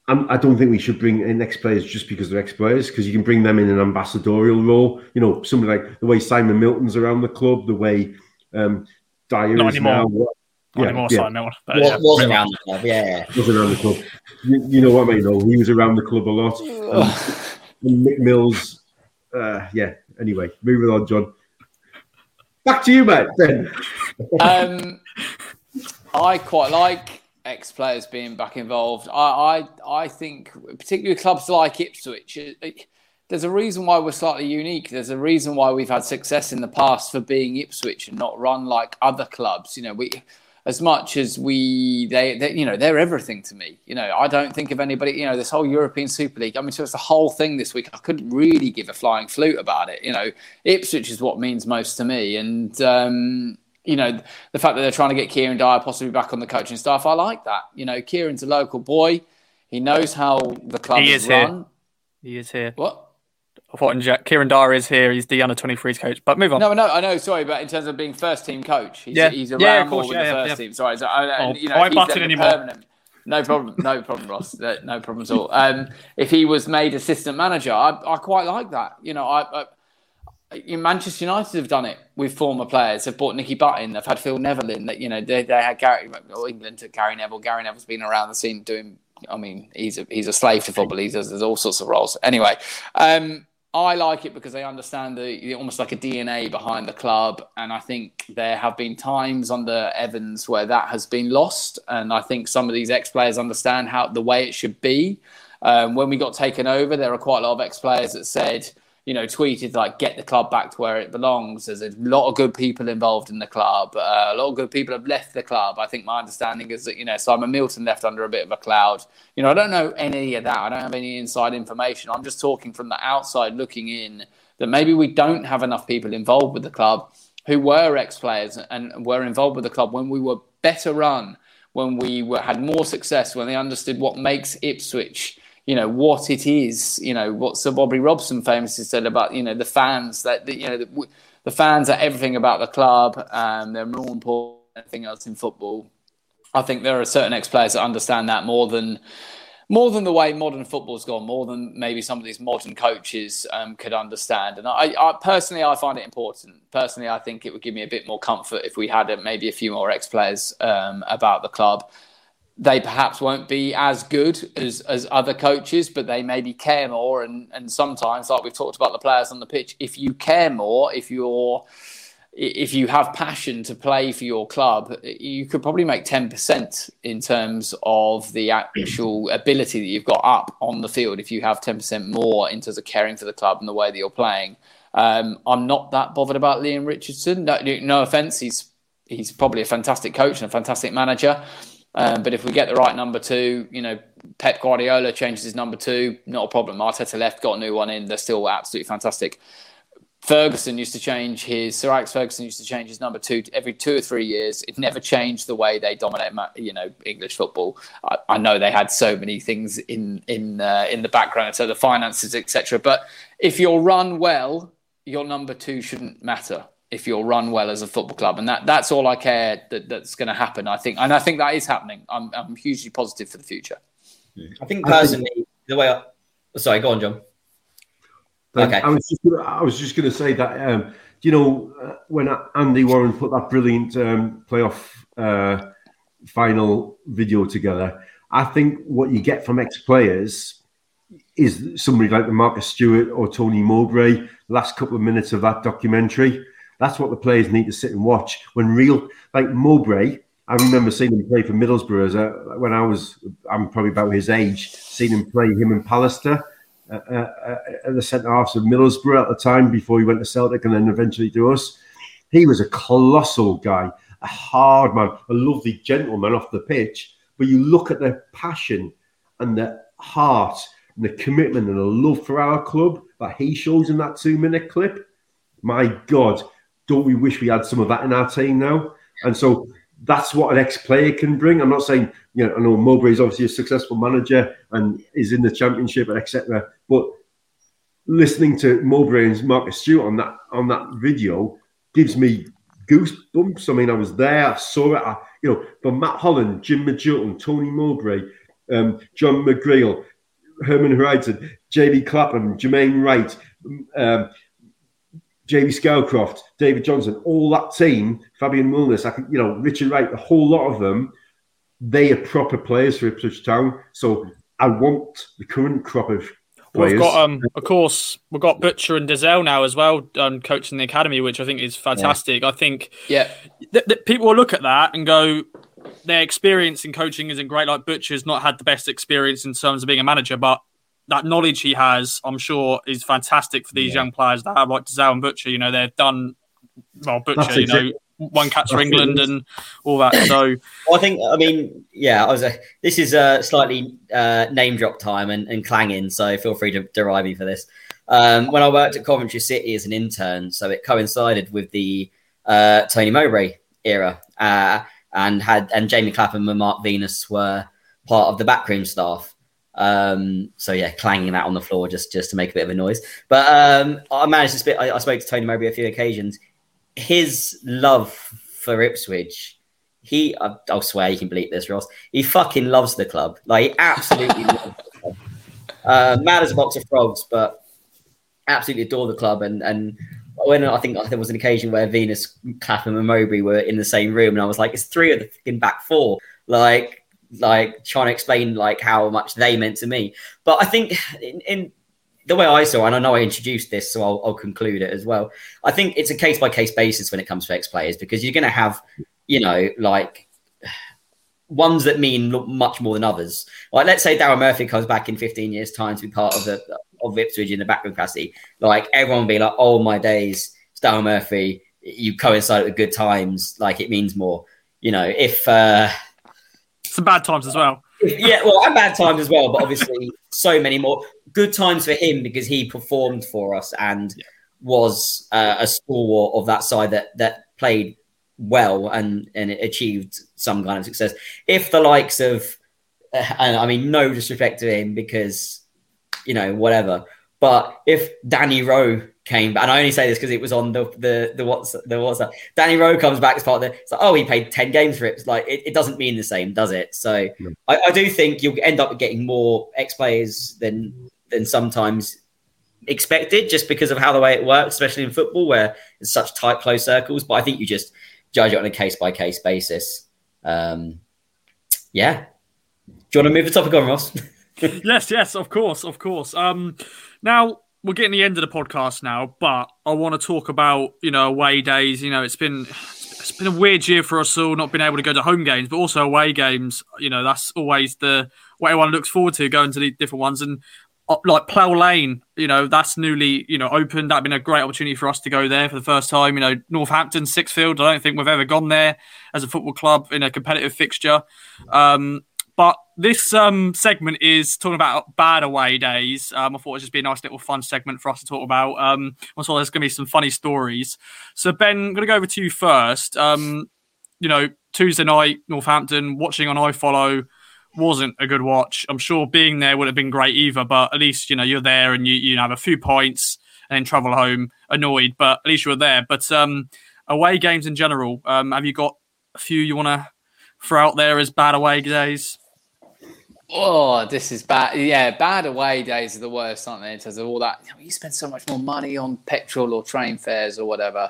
I'm, I do not think we should bring in ex-players just because they're ex-players, because you can bring them in an ambassadorial role. You know, somebody like the way Simon Milton's around the club, the way um, Dyer Not is anymore. now. Not yeah, anymore, yeah. Simon Milton. But, was, yeah, was around the club, yeah. Was around the club. You, you, know what I mean? Though he was around the club a lot. Um, Mick Mills, uh, yeah. Anyway, moving on, John. Back to you, mate. Then. um, I quite like ex players being back involved. I, I, I think, particularly clubs like Ipswich, it, it, there's a reason why we're slightly unique. There's a reason why we've had success in the past for being Ipswich and not run like other clubs. You know, we as much as we they, they, you know they're everything to me you know i don't think of anybody you know this whole european super league i mean so it's the whole thing this week i couldn't really give a flying flute about it you know ipswich is what means most to me and um, you know, the fact that they're trying to get Kieran Dyer possibly back on the coaching staff, I like that. You know, Kieran's a local boy. He knows how the club he is, is run. Here. He is here. What? I Jack, Kieran Dyer is here. He's the under 23s coach. But move on. No, no, I know. Sorry, but in terms of being first team coach, he's, Yeah. he's around Yeah, of more course, with yeah, the first team. Sorry, so, I, Oh, you know, I won't if he's butt then in the anymore. permanent- No problem, no problem, Ross. Uh, No problem at all. Um, if he was made assistant manager, I, I quite like that. You know, I, I Manchester United have done it with former players. They've bought Nicky Butt in. They've had Phil Neville in. That you know they, they had Gary. Well, England took Gary Neville. Gary Neville's been around the scene doing. I mean, he's a he's a slave to football. He does there's all sorts of roles. Anyway, um, I like it because they understand the, almost like a DNA behind the club, and I think there have been times under Evans where that has been lost, and I think some of these ex players understand how the way it should be. Um, when we got taken over, there are quite a lot of ex players that said, you know, tweeted like, get the club back to where it belongs. There's a lot of good people involved in the club. Uh, a lot of good people have left the club. I think my understanding is that, you know, Simon Milton left under a bit of a cloud. You know, I don't know any of that. I don't have any inside information. I'm just talking from the outside looking in that maybe we don't have enough people involved with the club who were ex players and were involved with the club when we were better run, when we were, had more success, when they understood what makes Ipswich you know what it is you know what sir bobby robson famously said about you know the fans that the, you know the, the fans are everything about the club and they're more important than anything else in football. I think there are certain ex-players that understand that more than more than the way modern football's gone more than maybe some of these modern coaches um, could understand. And I, I personally i find it important. Personally i think it would give me a bit more comfort if we had a, maybe a few more ex-players um, about the club they perhaps won't be as good as, as other coaches, but they maybe care more. And, and sometimes, like we've talked about the players on the pitch, if you care more, if you're if you have passion to play for your club, you could probably make 10% in terms of the actual ability that you've got up on the field if you have 10% more in terms of caring for the club and the way that you're playing. Um, I'm not that bothered about Leam Richardson. No, no offense, he's he's probably a fantastic coach and a fantastic manager. Um, but if we get the right number two, you know, Pep Guardiola changes his number two, not a problem. Arteta left, got a new one in. They're still absolutely fantastic. Ferguson used to change his Sir Alex Ferguson used to change his number two every two or three years. It never changed the way they dominate, you know, English football. I, I know they had so many things in in uh, in the background, so the finances, etc. But if you're run well, your number two shouldn't matter if you're run well as a football club, and that that's all I care that that's going to happen. I think, and I think that is happening. I'm I'm hugely positive for the future. I think personally, the way I sorry, go on, John. Okay. I was just gonna, I was just going to say that um, you know uh, when Andy Warren put that brilliant um, playoff uh, final video together, I think what you get from ex players is somebody like the Marcus Stewart or Tony Mowbray. Last couple of minutes of that documentary, that's what the players need to sit and watch. When real like Mowbray, I remember seeing him play for Middlesbrough as a, when I was I'm probably about his age, seeing him play him and Pallister uh, uh, at the centre halves of Middlesbrough at the time before he went to Celtic and then eventually to us. He was a colossal guy, a hard man, a lovely gentleman off the pitch. But you look at the passion and the heart and the commitment and the love for our club that he shows in that two minute clip. My God, don't we wish we had some of that in our team now? And so that's what an ex-player can bring. I'm not saying, you know, I know Mowbray is obviously a successful manager and is in the championship and etc. But listening to Mowbray and Marcus Stewart on that on that video gives me goosebumps. I mean, I was there, I saw it. I, you know, but Matt Holland, Jim Magilton, Tony Mowbray, um, John McGreal, Hermann Hreidarsson, JD Clapham, Jermaine Wright, um, Jamie Scowcroft, David Johnson, all that team, Fabian Wilnis, I could, you know, Richard Wright, a whole lot of them, they are proper players for Ipswich Town. So I want the current crop of players. We've got, um, of course, we've got Butcher and Dozzell now as well, um, coaching the academy, which I think is fantastic. Yeah. I think yeah, th- th- people will look at that and go, their experience in coaching isn't great. Like Butcher's not had the best experience in terms of being a manager, but that knowledge he has, I'm sure, is fantastic for these yeah. young players that have like Dozzell and Butcher. You know, they've done well. Butcher, That's you know, one catch for England and all that. So well, I think, I mean, yeah, I was. A, this is a slightly uh, name drop time and, and clanging, so feel free to deride me for this. Um, when I worked at Coventry City as an intern, so it coincided with the uh, Tony Mowbray era, uh, and had and Jamie Clapham and Mark Venus were part of the backroom staff. Um, so yeah, clanging that on the floor just just to make a bit of a noise. But um, I managed to speak. I, I spoke to Tony Mowbray a few occasions. His love for Ipswich, he I, will swear you can bleep this, Ross. He fucking loves the club. Like he absolutely loves the club. Uh, mad as a box of frogs, but absolutely adore the club. And and when I think there was an occasion where Venus, Clapham, and Mowbray were in the same room, and I was like, it's three of the fucking back four. Like like trying to explain like how much they meant to me. But I think in, in the way I saw, and I know I introduced this, so I'll, I'll conclude it as well. I think it's a case by case basis when it comes to ex players because you're going to have, you know, like ones that mean much more than others. Like let's say Daryl Murphy comes back in 15 years' time to be part of the of Ipswich in the backroom capacity. Like everyone will be like, "Oh my days, it's Daryl Murphy." You coincide with good times, like it means more. You know, if uh, some bad times as well. yeah, well, and bad times as well, but obviously so many more good times for him because he performed for us and yeah. was uh, a stalwart of that side that that played well and and achieved some kind of success. If the likes of, uh, I mean, no disrespect to him because you know whatever, but if Danny Rowe came, and I only say this because it was on the the the what's the what's that? Danny Rowe comes back as part of the. It's like, oh, he played ten games for it. It's like it, it doesn't mean the same, does it? So no. I, I, do think you'll end up getting more ex players than than sometimes expected, just because of how the way it works, especially in football where it's such tight, close circles. But I think you just judge it on a case by case basis. Um, yeah. Do you want to move the topic on, Ross? yes, yes, of course, of course. Um, now we're getting the end of the podcast now, but I want to talk about you know away days. You know, it's been it's been a weird year for us all, not being able to go to home games, but also away games. You know, that's always the what everyone looks forward to going to the different ones. And uh, like Plough Lane, you know, that's newly you know opened. That'd been a great opportunity for us to go there for the first time. You know, Northampton, Sixfield. I don't think we've ever gone there as a football club in a competitive fixture. Um, but this um, segment is talking about bad away days. Um, I thought it would just be a nice little fun segment for us to talk about. Um, thought there's going to be some funny stories. So, Ben, I'm going to go over to you first. Um, you know, Tuesday night, Northampton, watching on iFollow wasn't a good watch. I'm sure being there would have been great either, but at least, you know, you're there and you, you have a few points and then travel home annoyed, but at least you were there. But um, away games in general, um, have you got a few you want to throw out there as bad away days? Oh, this is bad. Yeah, bad away days are the worst, aren't they? In terms of all that, you, spend so much more money on petrol or train fares or whatever.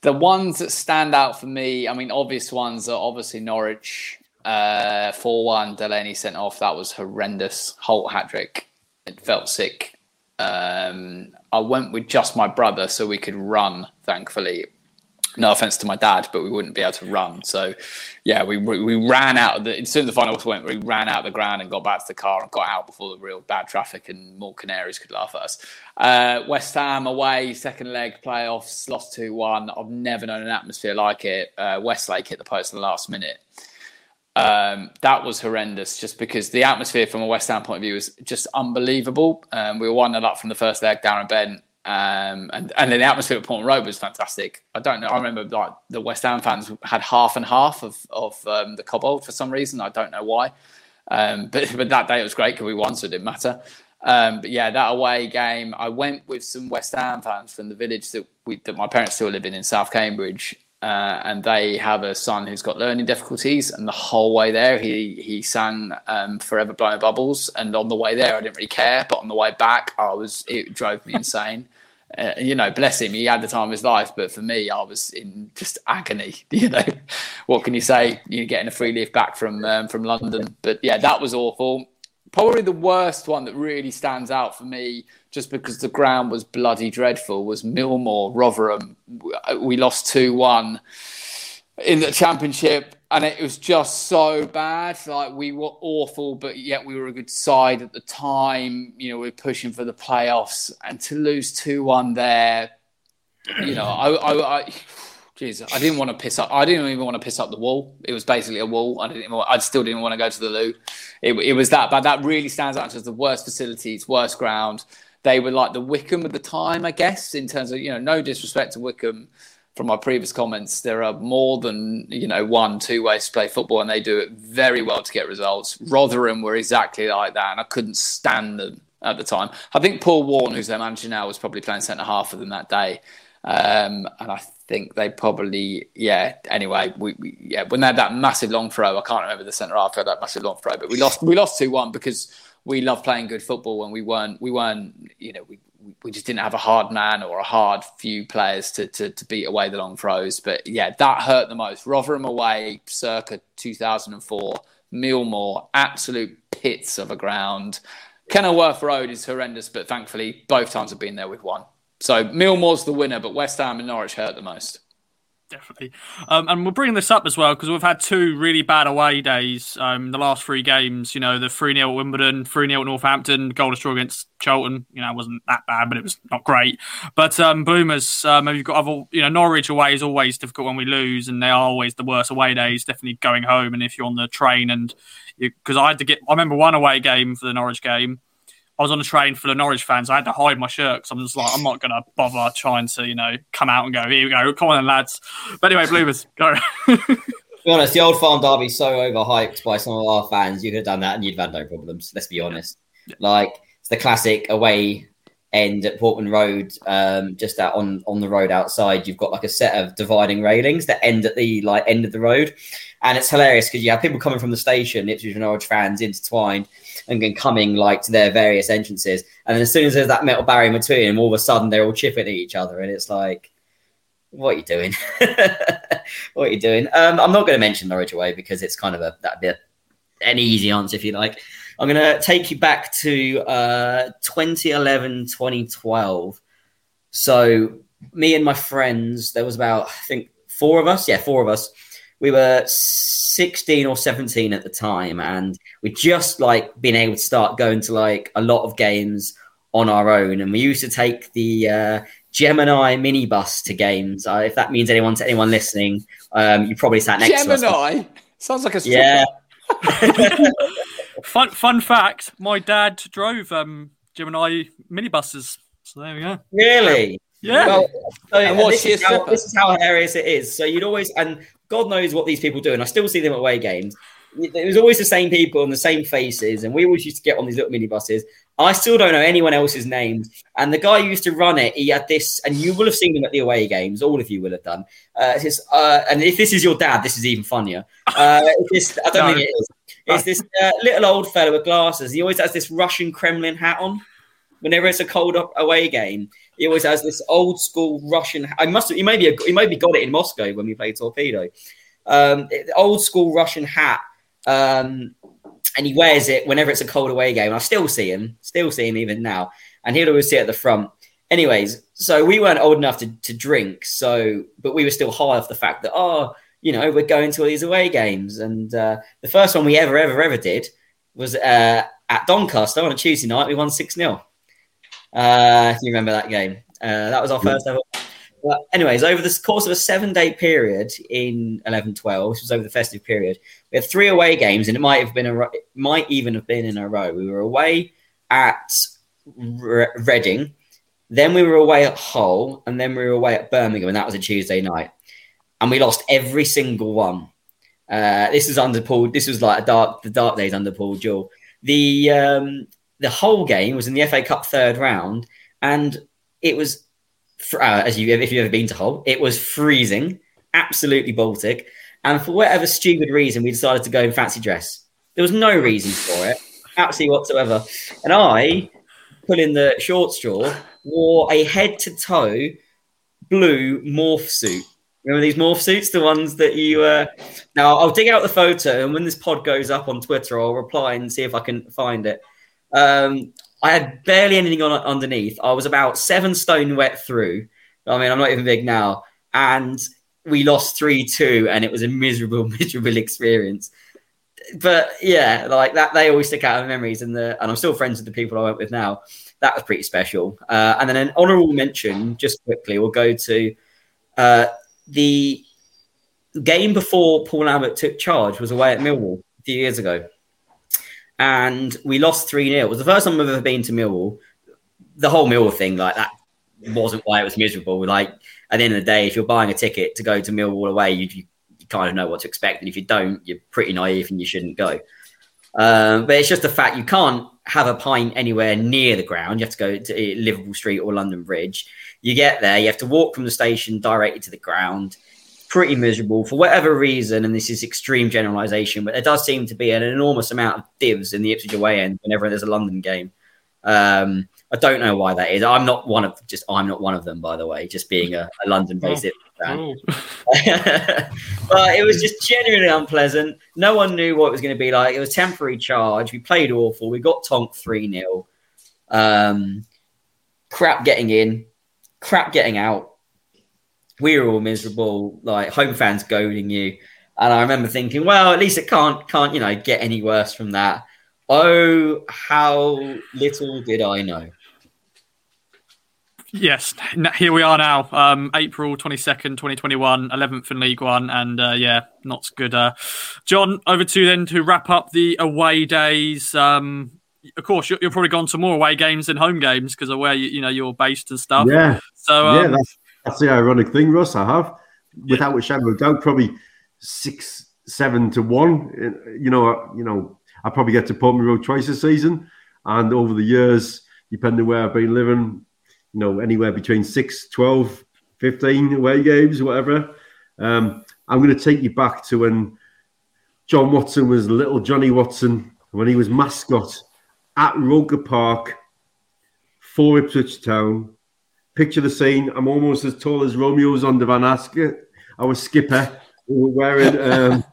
The ones that stand out for me, I mean, obvious ones are obviously Norwich, uh, 4 1, Delaney sent off. That was horrendous. Holt hat trick. It felt sick. Um, I went with just my brother so we could run, thankfully no offense to my dad, but we wouldn't be able to run. So, yeah, we we ran out of the as soon as the final went, we ran out of the ground and got back to the car and got out before the real bad traffic and more canaries could laugh at us. Uh, West Ham away, second leg playoffs, lost two one. I've never known an atmosphere like it. Uh, Westlake hit the post in the last minute. Um, that was horrendous just because the atmosphere from a West Ham point of view was just unbelievable. Um, we were 1 0 up from the first leg, Darren Bent um, and and then the atmosphere at Portman Road was fantastic. I don't know. I remember like the West Ham fans had half and half of of um, the Cobbold for some reason. I don't know why. Um, but but that day it was great because we won, so it didn't matter. Um, but yeah, that away game, I went with some West Ham fans from the village that we that my parents still live in in South Cambridge, uh, and they have a son who's got learning difficulties. And the whole way there, he he sang um, "Forever Blowing Bubbles." And on the way there, I didn't really care, but on the way back, I was it drove me insane uh, you know, bless him, he had the time of his life. But for me, I was in just agony. You know, what can you say? You're getting a free lift back from um, from London, but yeah, that was awful. Probably the worst one that really stands out for me, just because the ground was bloody dreadful, was Millmoor Rotherham. We lost two one in the championship and it was just so bad. Like we were awful, but yet we were a good side at the time. You know, we are pushing for the playoffs, and to lose two one there, you know, I, I, I, geez, I didn't want to piss up. I didn't even want to piss up the wall. It was basically a wall. I didn't. I still didn't want to go to the loo. It, it was that bad. That really stands out as the worst facilities, worst ground. They were like the Wycombe at the time, I guess, in terms of you know, no disrespect to Wycombe from my previous comments, there are more than you know one, two ways to play football, and they do it very well to get results. Rotherham were exactly like that, and I couldn't stand them at the time. I think Paul Warne, who's their manager now, was probably playing centre half for them that day, um, and I think they probably yeah. Anyway, we, we, yeah when they had that massive long throw, I can't remember the centre half had that massive long throw, but we lost we lost two one because we love playing good football and we weren't we weren't you know we we just didn't have a hard man or a hard few players to, to, to beat away the long throws. But yeah, that hurt the most. Rotherham away, circa 2004. Millmoor, absolute pits of a ground. Kenilworth Road is horrendous, but thankfully both times I've been there with one. So Millmoor's the winner, but West Ham and Norwich hurt the most definitely. Um, and we're bringing this up as well because we've had two really bad away days. Um, the last three games, you know, the 3 0 at Wimbledon, 3 0 at Northampton, goal to draw against Charlton, you know, wasn't that bad, but it was not great. But um, Bloomers, um, you've got other, you know, Norwich away is always difficult when we lose, and they are always the worst away days, definitely going home. And if you're on the train and because I had to get, I remember one away game for the Norwich game I was on a train full of Norwich fans. I had to hide my shirt because I'm just like, I'm not going to bother trying to, you know, come out and go, here we go, come on, then, lads. But anyway, Bloomers, go. to be honest, the Old Farm Derby so overhyped by some of our fans. You could have done that and you'd have had no problems. Let's be honest. Yeah. Like it's the classic away end at Portman Road, um, just out on on the road outside. You've got like a set of dividing railings that end at the like end of the road, and it's hilarious because you have people coming from the station, Ipswich and Norwich fans intertwined and coming like to their various entrances. And as soon as there's that metal barrier between them, all of a sudden they're all chipping at each other, and it's like, what are you doing? what are you doing? Um, I'm not going to mention Norwich away because it's kind of a that bit an easy answer if you like. I'm going to take you back to uh, 2011, 2012. So me and my friends, there was about I think four of us. Yeah, four of us we were 16 or 17 at the time and we just like been able to start going to like a lot of games on our own and we used to take the uh, gemini minibus to games uh, if that means anyone to anyone listening um, you probably sat next gemini? to us gemini sounds like a stripper. yeah fun fun fact my dad drove um, gemini minibuses so there we go really yeah. Well, so, and this, is how, this is how hilarious it is. So you'd always, and God knows what these people do, and I still see them at away games. It was always the same people and the same faces, and we always used to get on these little minibuses. I still don't know anyone else's names. And the guy who used to run it, he had this, and you will have seen him at the away games. All of you will have done. Uh, uh, and if this is your dad, this is even funnier. Uh, this, I don't no. think it is. It's this uh, little old fellow with glasses. He always has this Russian Kremlin hat on. Whenever it's a cold away game, he always has this old school Russian. I must. Have, he maybe he maybe got it in Moscow when we played Torpedo. Um, old school Russian hat, um, and he wears it whenever it's a cold away game. I still see him, still see him even now, and he'll always sit at the front. Anyways, so we weren't old enough to, to drink, so but we were still high off the fact that oh, you know, we're going to all these away games, and uh, the first one we ever ever ever did was uh, at Doncaster on a Tuesday night. We won six 0 uh, if you remember that game, uh, that was our first ever. But anyways, over the course of a seven-day period in 11-12, which was over the festive period, we had three away games, and it might have been a, it might even have been in a row. We were away at Re- Reading, then we were away at Hull, and then we were away at Birmingham, and that was a Tuesday night, and we lost every single one. Uh, this was under Paul. This was like a dark, the dark days under Paul Jewell. The um, the whole game was in the FA Cup third round, and it was uh, as you if you've ever been to Hull, it was freezing, absolutely Baltic, and for whatever stupid reason, we decided to go in fancy dress. There was no reason for it, absolutely whatsoever. And I, pulling the short straw, wore a head to toe blue morph suit. Remember these morph suits, the ones that you. Uh... Now I'll dig out the photo, and when this pod goes up on Twitter, I'll reply and see if I can find it. Um, I had barely anything on underneath. I was about seven stone wet through. I mean, I'm not even big now, and we lost three two, and it was a miserable, miserable experience. But yeah, like that, they always stick out in memories, and the and I'm still friends with the people I went with now. That was pretty special. Uh, and then an honourable mention, just quickly, we'll go to uh, the game before Paul Lambert took charge was away at Millwall a few years ago and we lost 3 0. It was the first time I've ever been to Millwall. The whole Millwall thing, like that, wasn't why it was miserable. Like, at the end of the day, if you're buying a ticket to go to Millwall away, you, you, kind of know what to expect, and if you don't, you're pretty naive and you shouldn't go. Um, but it's just the fact you can't have a pint anywhere near the ground. You have to go to Liverpool Street or London Bridge. You get there, you have to walk from the station directly to the ground. Pretty miserable for whatever reason, and this is extreme generalisation, but there does seem to be an enormous amount of divs in the Ipswich away end whenever there's a London game. Um, I don't know why that is. I'm not one of just I'm not one of them, by the way. Just being a, a London-based oh, fan, oh. but it was just genuinely unpleasant. No one knew what it was going to be like. It was temporary charge. We played awful. We got tonked three 0 um, Crap getting in, crap getting out. We were all miserable. Like home fans goading you, and I remember thinking, well, at least it can't can't you know get any worse from that. Oh, how little did I know. Yes, here we are now, um, April 22nd, 2021, 11th in League One, and uh, yeah, not good. Uh, John, over to you then to wrap up the away days. Um, of course, you're, you're, probably gone to more away games than home games because of where you, you know you're based and stuff. Yeah, so um, yeah, that's, that's the ironic thing, Russ. I have, without yeah. a shadow of doubt, probably six, seven to one. You know, you know, I probably get to Portman Road twice a season, and over the years, depending where I've been living, you know, anywhere between 6, 12, 15 away games, whatever. Um, I'm going to take you back to when John Watson was little Johnny Watson, when he was mascot at Roker Park for Ipswich Town. Picture the scene. I'm almost as tall as Romeo Zondervan Van Aske. I was skipper. We were wearing, um,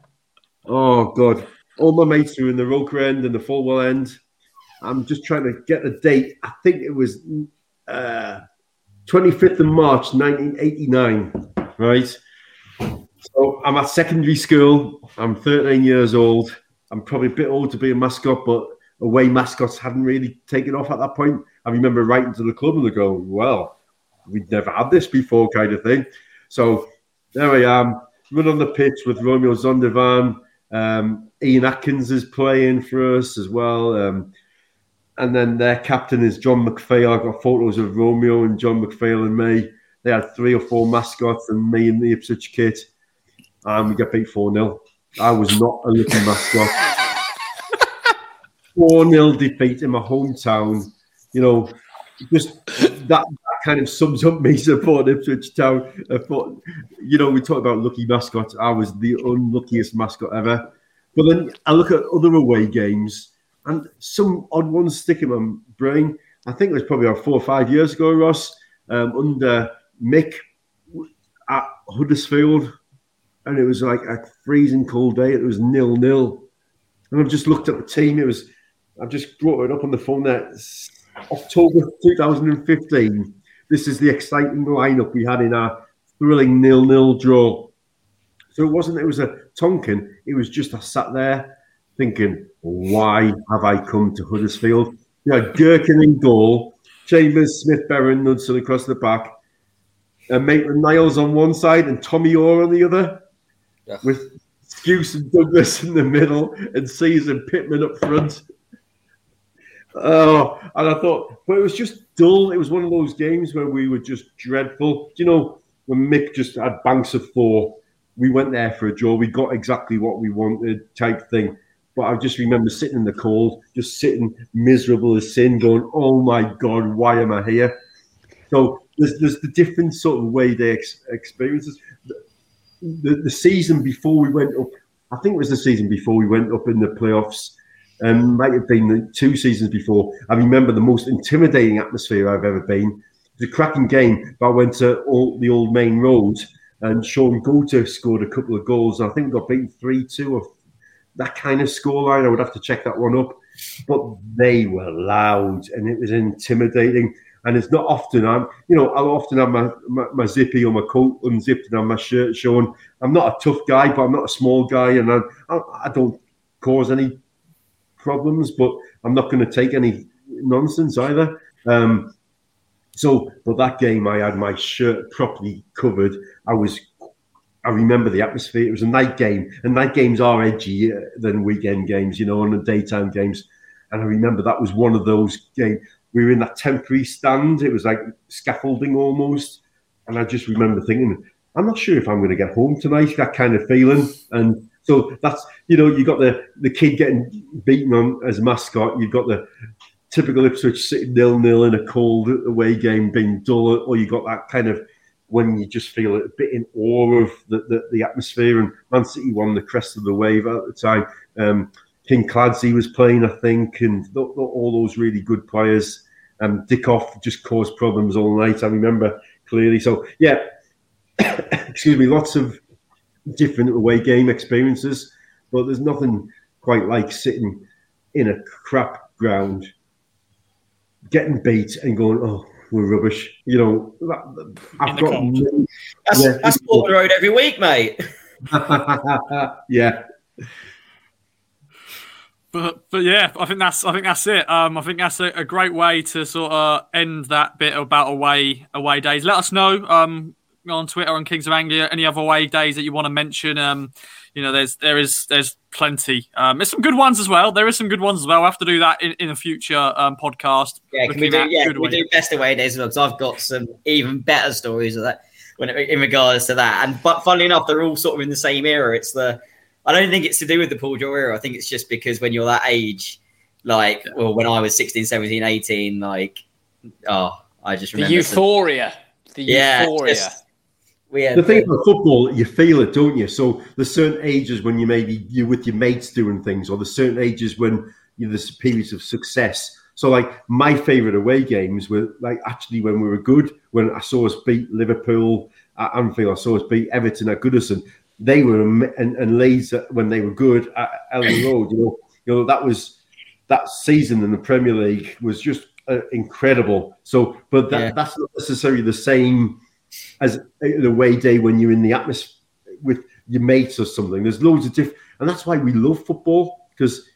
oh, God. All my mates were in the Roker end and the Fulwell end. I'm just trying to get the date. I think it was uh, 25th of March 1989, right? So I'm at secondary school. I'm 13 years old. I'm probably a bit old to be a mascot, but away mascots hadn't really taken off at that point. I remember writing to the club and they go, well, we'd never had this before, kind of thing. So there I am, run on the pitch with Romeo Zondervan. Um, Ian Atkins is playing for us as well. Um, and then their captain is John MacPhail. I've got photos of Romeo and John MacPhail and me. They had three or four mascots and me in the Ipswich kit. And we got beat 4 0. I was not a little mascot. 4 0 defeat in my hometown. You know, just that kind of sums up me supporting Ipswich Town. You know, we talk about lucky mascots. I was the unluckiest mascot ever. But then I look at other away games and some odd ones stick in my brain. I think it was probably about four or five years ago, Ross, um, under Mick at Huddersfield, and it was like a freezing cold day. It was nil nil, and I've just looked at the team. It was I've just brought it up on the phone there. October 2015. This is the exciting lineup we had in our thrilling nil nil draw. So it wasn't. It was a Tonkin. It was just I sat there thinking, why have I come to Huddersfield? You know, Gerken in goal, Chambers, Smith, Berryn, Knudsen across the back, and Maitland Niles on one side and Tommy Oar on the other, yeah. with Skuse and Douglas in the middle and Sears and Pitman up front. Oh, and I thought, but it was just dull. It was one of those games where we were just dreadful. You know, when Mick just had banks of four, we went there for a draw. We got exactly what we wanted, type thing. But I just remember sitting in the cold, just sitting miserable as sin, going, "Oh my God, why am I here?" So there's there's the different sort of way they ex- experiences. The, the, the season before we went up, I think it was the season before we went up in the playoffs, and um, might have been two seasons before. I remember the most intimidating atmosphere I've ever been. It was a cracking game, but I went to all the old Maine Road and Shaun Goater scored a couple of goals. I think we got beaten 3 2 or that kind of scoreline. I would have to check that one up. But they were loud and it was intimidating. And it's not often I'm, you know, I'll often have my, my, my, zippy or my coat unzipped and have my shirt showing. I'm not a tough guy, but I'm not a small guy, and I, I, I don't cause any problems. But I'm not going to take any nonsense either. Um, so, but that game, I had my shirt properly covered. I was I remember the atmosphere. It was a night game, and night games are edgier than weekend games, you know, and the daytime games. And I remember that was one of those games. We were in that temporary stand. It was like scaffolding almost, and I just remember thinking, I'm not sure if I'm going to get home tonight. That kind of feeling, and so that's you know you got the the kid getting beaten on as mascot. You've got the typical Ipswich sitting nil nil in a cold away game being dull, or you got that kind of when you just feel a bit in awe of the, the, the atmosphere. And Man City won the crest of the wave at the time. Um, Kinkladze was playing, I think, and th- th- all those really good players. Um, Dickov just caused problems all night. I remember clearly. So yeah, excuse me, lots of different away game experiences, but there's nothing quite like sitting in a crap ground, getting beat, and going, "Oh, we're rubbish." You know, I've got. That's, yeah, that's Portman Road every week, mate. yeah. But but yeah, I think that's I think that's it. Um, I think that's a, a, great way to sort of end that bit about away away days. Let us know um on Twitter on Kings of Anglia any other away days that you want to mention. Um, you know, there's there is there's plenty. Um, there's some good ones as well. There is some good ones as well. I have to do that in, in a future um, podcast. Yeah, can we do yeah, can we do best away days as well? Because I've got some even better stories of that when it, in regards to that. And but funnily enough, they're all sort of in the same era. It's the I don't think it's to do with the Paul Jewell era. I think it's just because when you're that age, like, well, when I was 16, 17, 18, like, oh, I just remember the euphoria. The yeah, euphoria. Just, the thing about football, you feel it, don't you? So there's certain ages when you maybe you're with your mates doing things, or there's certain ages when you there's periods of success. So like my favourite away games were like actually when we were good, when I saw us beat Liverpool at Anfield, I saw us beat Everton at Goodison they were and, and Leeds when they were good at Elland Road. You know, you know that was that season in the Premier League was just uh, incredible. So, but that, yeah. that's not necessarily the same as the away day when you're in the atmosphere with your mates or something. There's loads of different, and that's why we love football because.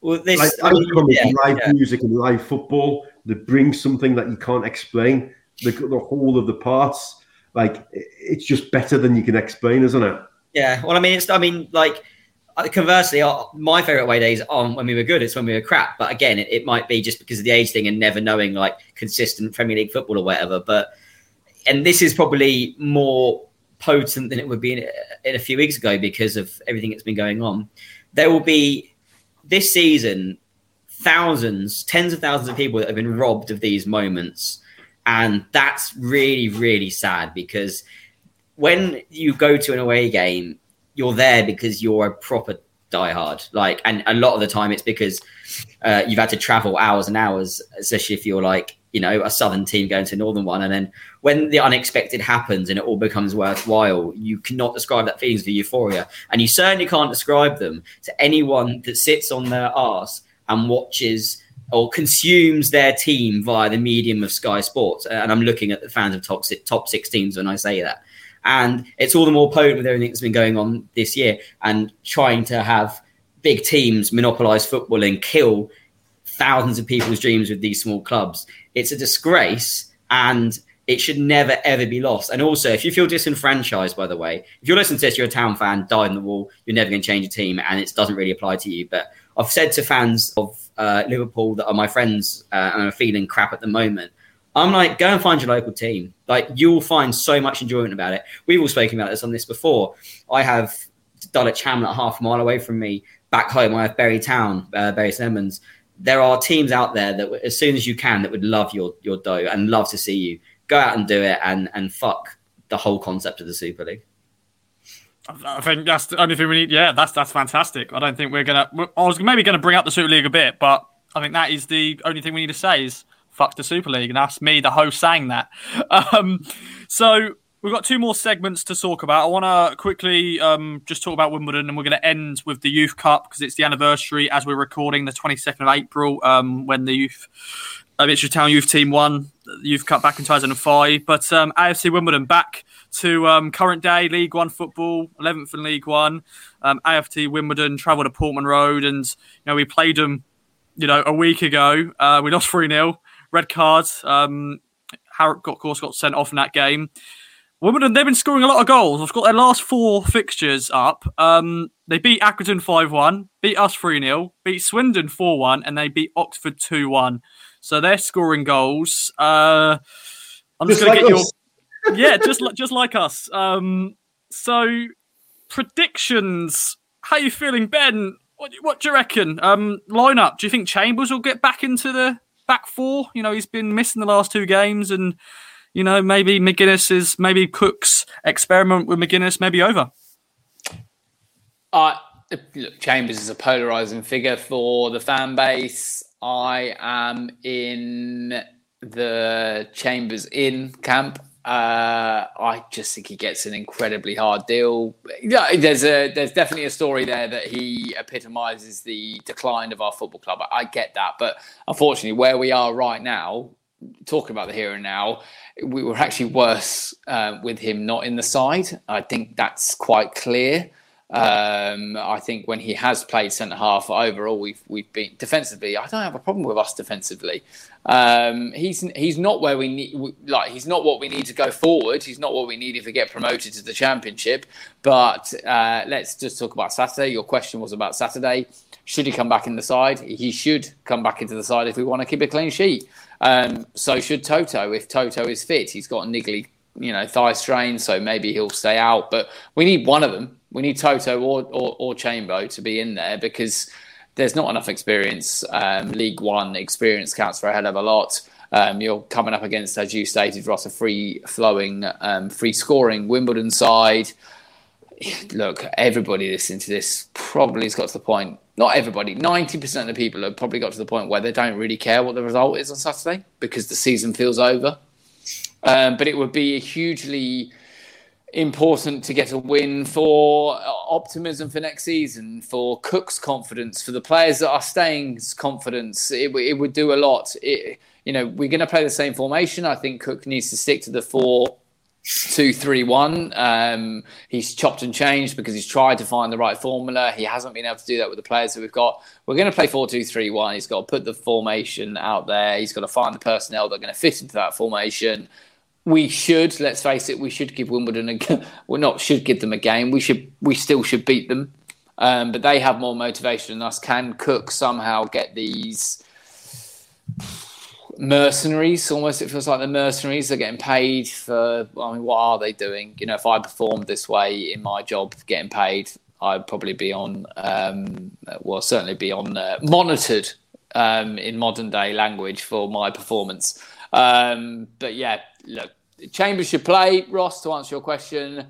Well, this like, I mean, yeah, live yeah. music and live football that brings something that you can't explain. The, the whole of the parts, like it's just better than you can explain, isn't it? Yeah. Well, I mean, it's. I mean, like uh, conversely, uh, my favorite away days aren't when we were good; it's when we were crap. But again, it, it, might be just because of the age thing and never knowing like consistent Premier League football or whatever. But and this is probably more potent than it would be in, in a few weeks ago because of everything that's been going on. There will be this season thousands, tens of thousands of people that have been robbed of these moments, and that's really, really sad because when you go to an away game, you're there because you're a proper diehard. Like, and a lot of the time it's because uh, you've had to travel hours and hours, especially if you're like, you know, a southern team going to a northern one. And then when the unexpected happens and it all becomes worthwhile, you cannot describe that feeling of euphoria. And you certainly can't describe them to anyone that sits on their ass and watches or consumes their team via the medium of Sky Sports. Uh, and I'm looking at the fans of top, top six teams when I say that. And it's all the more potent with everything that's been going on this year and trying to have big teams monopolize football and kill thousands of people's dreams with these small clubs. It's a disgrace and it should never ever be lost. And also, if you feel disenfranchised, by the way, if you're listening to this, you're a town fan, died in the wall, you're never going to change a team, and it doesn't really apply to you. But I've said to fans of uh, Liverpool that are my friends uh, and are feeling crap at the moment, I'm like, go and find your local team. Like, you'll find so much enjoyment about it. We've all spoken about this on this before. I have Dulwich Hamlet half a mile away from me. Back home, I have Bury Town, uh, Bury. There are teams out there that, as soon as you can, that would love your your dough and love to see you go out and do it and and fuck the whole concept of the Super League. I think that's the only thing we need. Yeah, that's that's fantastic. I don't think we're gonna. I was maybe to bring up the Super League a bit, but I think that is the only thing we need to say is fuck the Super League. And that's me, the host, saying that. Um, so we've got two more segments to talk about. I want to quickly um, just talk about Wimbledon, and we're going to end with the Youth Cup because it's the anniversary as we're recording, the 22nd of April, um, when the youth uh, Mitchell Town youth team won the Youth Cup back in 2005. But um, AFC Wimbledon back to um, current day League One football, 11th in League One. Um, AFC Wimbledon travelled to Portman Road, and you know we played them, you know, a week ago. Uh, we lost three 0 red cards. Um, Harrop, of course, got sent off in that game. Wimbledon, they've been scoring a lot of goals. They've got their last four fixtures up. Um, they beat Accrington 5 1, beat us 3 0, beat Swindon 4 1, and they beat Oxford 2 1. So they're scoring goals. Uh, I'm just, just going to get us. your. yeah, just like just like us. Um, so predictions. How you feeling, Ben? What, what do you reckon? Um, lineup. Do you think Chambers will get back into the back four? You know, he's been missing the last two games, and you know maybe McGuinness is maybe Cook's experiment with McGuinness maybe over. Uh, look, Chambers is a polarizing figure for the fan base. I am in the Chambers in camp. Uh, I just think he gets an incredibly hard deal. Yeah, there's a there's definitely a story there that he epitomizes the decline of our football club. I, I get that, but unfortunately, where we are right now, talking about the here and now, we were actually worse uh, with him not in the side. I think that's quite clear. Um, I think when he has played centre half overall, we've we've been defensively. I don't have a problem with us defensively. Um, he's he's not where we need like he's not what we need to go forward. He's not what we need if we get promoted to the championship. But uh, let's just talk about Saturday. Your question was about Saturday. Should he come back in the side? He should come back into the side if we want to keep a clean sheet. Um, so should Toto if Toto is fit. He's got a niggly you know thigh strain, so maybe he'll stay out. But we need one of them we need Toto or, or, or Chambo to be in there because there's not enough experience. Um, League One experience counts for a hell of a lot. Um, you're coming up against, as you stated, Ross, a free flowing, um, free scoring Wimbledon side. Look, everybody listening to this probably has got to the point. Not everybody, 90% of the people have probably got to the point where they don't really care what the result is on Saturday because the season feels over. Um, but it would be hugely important to get a win for optimism for next season, for Cook's confidence, for the players that are staying's confidence. It, it would do a lot. It, you know, we're going to play the same formation. I think Cook needs to stick to the four two three one. Um, he's chopped and changed because he's tried to find the right formula. He hasn't been able to do that with the players that we've got. We're going to play four two three one. He's got to put the formation out there. He's got to find the personnel that are going to fit into that formation we should let's face it we should give wimbledon a well not should give them a game we should we still should beat them um, but they have more motivation than us can cook somehow get these mercenaries. Almost it feels like the mercenaries are getting paid for i mean what are they doing? You know if i performed this way in my job getting paid i'd probably be on um, well certainly be on uh, monitored um, in modern day language for my performance. Um, but yeah look Chambers should play. Ross, to answer your question,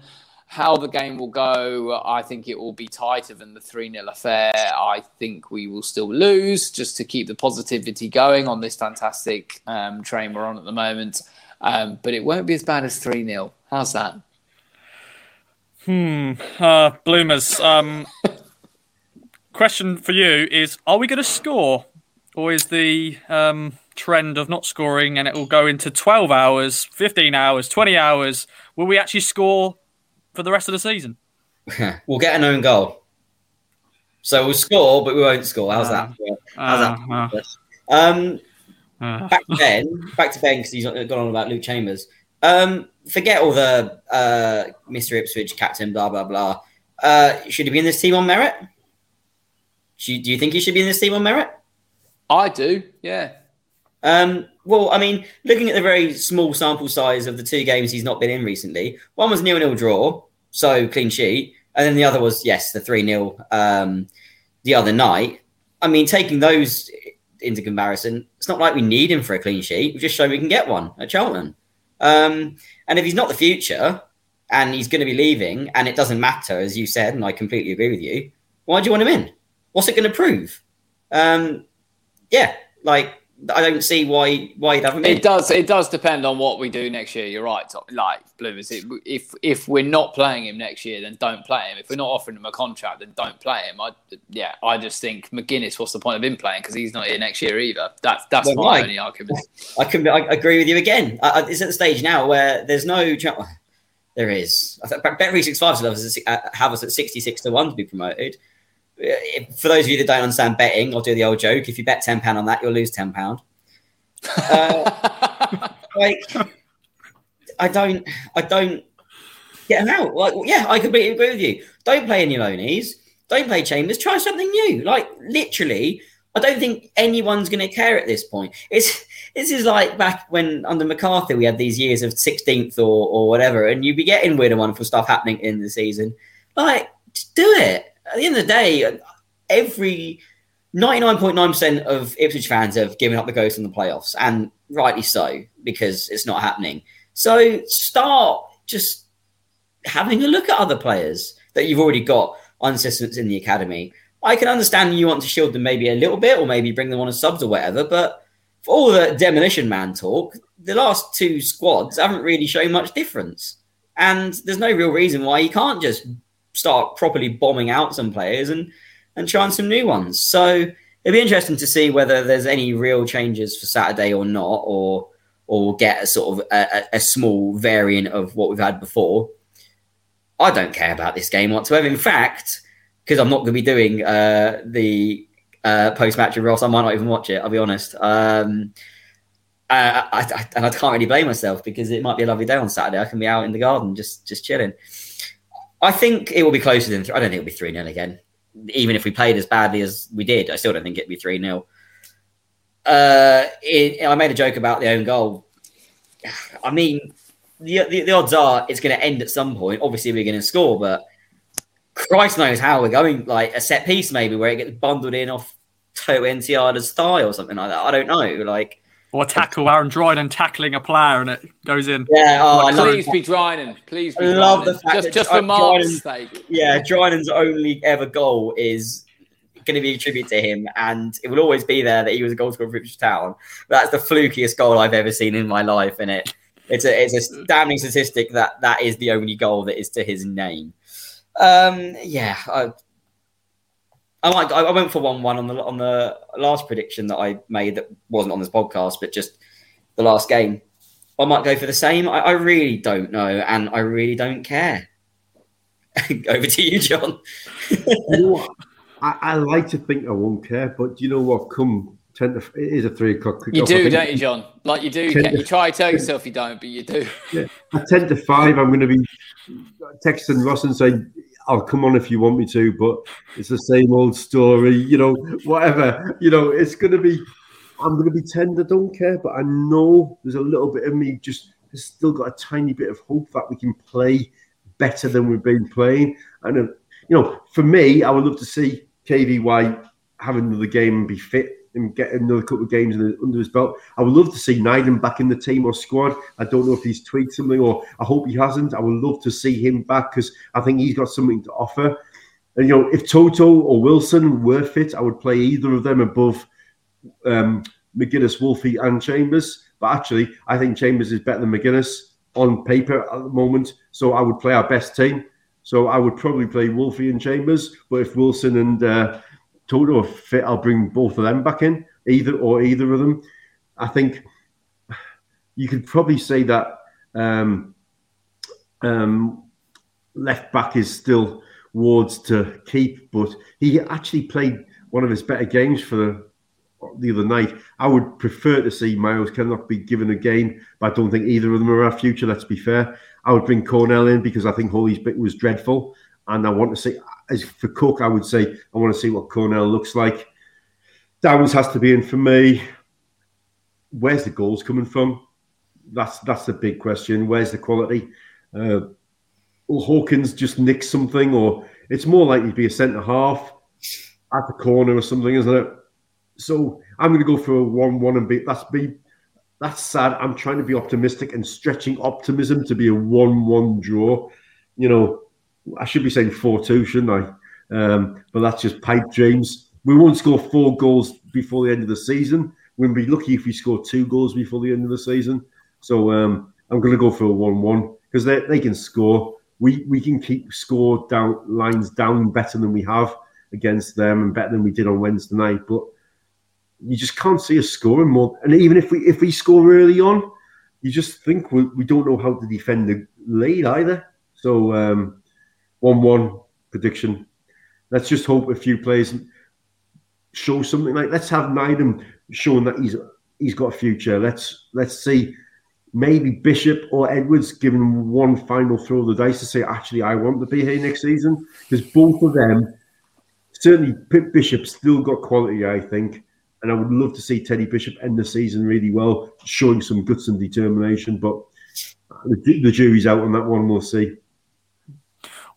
how the game will go, I think it will be tighter than the 3 0 affair. I think we will still lose just to keep the positivity going on this fantastic um, train we're on at the moment. Um, but it won't be as bad as 3 0. How's that? Hmm. Uh, Bloomers. Um, question for you is Are we going to score? Or is the. Um trend of not scoring and it will go into 12 hours, 15 hours, 20 hours. Will we actually score for the rest of the season? we'll get an own goal. So we'll score, but we won't score. How's uh, that? How's uh, that? Uh, um, uh. back to Ben. Back to Ben because he's gone on about Luke Chambers. Um, forget all the uh, Mr. Ipswich captain, blah blah blah. Uh, should he be in this team on merit? Should, do you think he should be in this team on merit? I do. Yeah. Um, well, I mean, looking at the very small sample size of the two games he's not been in recently, one was nil nil draw, so clean sheet, and then the other was yes, the three 0 um, the other night. I mean, taking those into comparison, it's not like we need him for a clean sheet. We've just shown we can get one at Charlton. Um, and if he's not the future and he's going to be leaving, and it doesn't matter, as you said, and I completely agree with you, why do you want him in? What's it going to prove? Um, yeah, like I don't see why why you'd have him. It does. It does depend on what we do next year. You're right. Like Bloomers, if if we're not playing him next year, then don't play him. If we're not offering him a contract, then don't play him. I yeah. I just think McGuinness. What's the point of him playing? Because he's not here next year either. That's that's well, my only argument. I can I agree with you again. I, it's at the stage now where there's no. There is. I think Bet three six five have us at sixty six to one to be promoted for those of you that don't understand betting, I'll do the old joke. If you bet ten pound on that, you'll lose ten pound. Uh, like, I don't, I don't get them out. Like, yeah, I completely agree with you. Don't play any loanies. Don't play Chambers. Try something new. Like, literally, I don't think anyone's going to care at this point. It's this is like back when under McCarthy we had these years of 16th or or whatever, and you'd be getting weird and wonderful stuff happening in the season. Like, do it. At the end of the day, every 99.9% of Ipswich fans have given up the ghost in the playoffs, and rightly so, because it's not happening. So start just having a look at other players that you've already got on assistants in the academy. I can understand you want to shield them maybe a little bit or maybe bring them on as subs or whatever, but for all the demolition man talk, the last two squads haven't really shown much difference. And there's no real reason why you can't just start properly bombing out some players and, and trying some new ones. So it'd be interesting to see whether there's any real changes for Saturday or not, or or get a sort of a, a small variant of what we've had before. I don't care about this game whatsoever. In fact, because I'm not going to be doing uh, the uh, post match of Ross, I might not even watch it. I'll be honest. Um, I, I, I, and I can't really blame myself because it might be a lovely day on Saturday. I can be out in the garden just just chilling. I think it will be closer than. I don't think it'll be three 0 again. Even if we played as badly as we did, I still don't think it'd be three 0 uh, I made a joke about the own goal. I mean, the, the, the odds are it's going to end at some point. Obviously, we're going to score, but Christ knows how we're going. Like a set piece, maybe where it gets bundled in off Toto Nsiala's thigh or something like that. I don't know. Like or tackle Aaron Drinan tackling a player and it goes in. Yeah, oh, like, please be Drinan. Please be I love the fact just, that just for Mark's sake. Yeah, Drinan's only ever goal is going to be a tribute to him, and it will always be there that he was a goal scorer for Ipswich Town. That's the flukiest goal I've ever seen in my life, and it it's a it's a damning statistic that that is the only goal that is to his name. Um, yeah, I, I like I went for one one on the on the last prediction that I made that wasn't on this podcast, but just the last game. I might go for the same. I, I really don't know, and I really don't care. Over to you, John. you know I, I, like to think I won't care, but you know what? Come ten to it is a three o'clock. You do, don't you, John? Like you do. You try to tell yourself you don't, but you do. Yeah, at ten to five, I'm going to be texting Ross and saying, "I'll come on if you want me to," but it's the same old story. You know, whatever. You know, it's going to be. I'm going to be tender. Don't care, but I know there's a little bit of me just has still got a tiny bit of hope that we can play better than we've been playing. And uh, you know, for me, I would love to see KVY have another game and be fit and get another couple of games under his belt. I would love to see Nyden back in the team or squad. I don't know if he's tweaked something or I hope he hasn't. I would love to see him back because I think he's got something to offer. And you know, if Toto or Wilson were fit, I would play either of them above um, McGuinness, Wolfie, and Chambers. But actually, I think Chambers is better than McGuinness on paper at the moment. So I would play our best team. So I would probably play Wolfie and Chambers. But if Wilson and uh, Toto are fit, I'll bring both of them back in, either or either of them. I think you could probably say that um, um, left back is still Ward's to keep, but he actually played one of his better games for the, the other night. I would prefer to see Myles Kenlock be given a game, but I don't think either of them are our future. Let's be fair. I would bring Cornell in because I think Holy's bit was dreadful, and I want to see. As for Cook, I would say I want to see what Cornell looks like. Downes has to be in for me. Where's the goals coming from? That's that's the big question. Where's the quality? Uh, will Hawkins just nick something, or it's more likely to be a centre half at the corner or something, isn't it? So I'm going to go for a one-one and be that's be that's sad. I'm trying to be optimistic and stretching optimism to be a one-one draw. You know, I should be saying four-two, shouldn't I? Um, but that's just pipe dreams. We won't score four goals before the end of the season. We'll be lucky if we score two goals before the end of the season. So um, I'm going to go for a one-one because they they can score. We we can keep score down lines down better than we have against them and better than we did on Wednesday night. But you just can't see us scoring more. And even if we if we score early on, you just think we, we don't know how to defend the lead either. So um, one one prediction. Let's just hope a few players show something like. Let's have Nyden showing that he's he's got a future. Let's let's see. Maybe Bishop or Edwards giving one final throw of the dice to say, actually, I want to be here next season because both of them certainly Bishop still got quality, I think. And I would love to see Teddy Bishop end the season really well, showing some guts and determination. But the, the jury's out on that one. We'll see.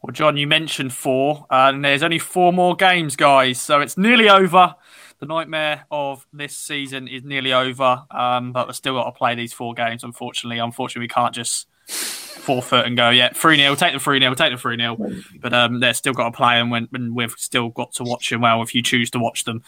Well, John, you mentioned four, and there's only four more games, guys. So it's nearly over. The nightmare of this season is nearly over, um, but we've still got to play these four games. Unfortunately, unfortunately, we can't just forfeit and go, yeah, 3 0, take the 3 0, take the 3 0. But um, they've still got to play and, when, when we've still got to watch them well if you choose to watch them.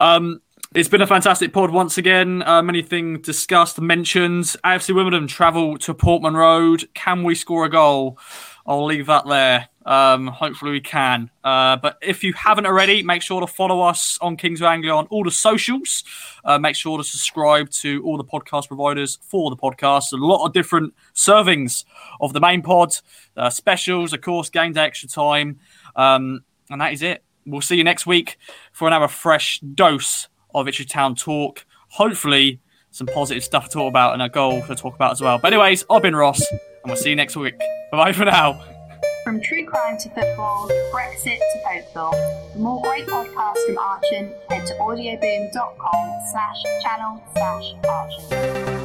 Um, it's been a fantastic pod once again. Many things discussed, mentioned. AFC Wimbledon travel to Portman Road. Can we score a goal? I'll leave that there. Um, hopefully we can. Uh, but if you haven't already, make sure to follow us on Kings of Anglia on all the socials. Uh, make sure to subscribe to all the podcast providers for the podcast. A lot of different servings of the main pod, uh, specials, of course, game day extra time. Um, and that is it. We'll see you next week for another fresh dose of Itchy Town talk. Hopefully, some positive stuff to talk about and a goal to talk about as well. But, anyways, I've been Ross, and we'll see you next week. Bye bye for now. From true crime to football, Brexit to Folklore. For more great podcasts from Archon, head to audioboom.com slash channel slash Archon.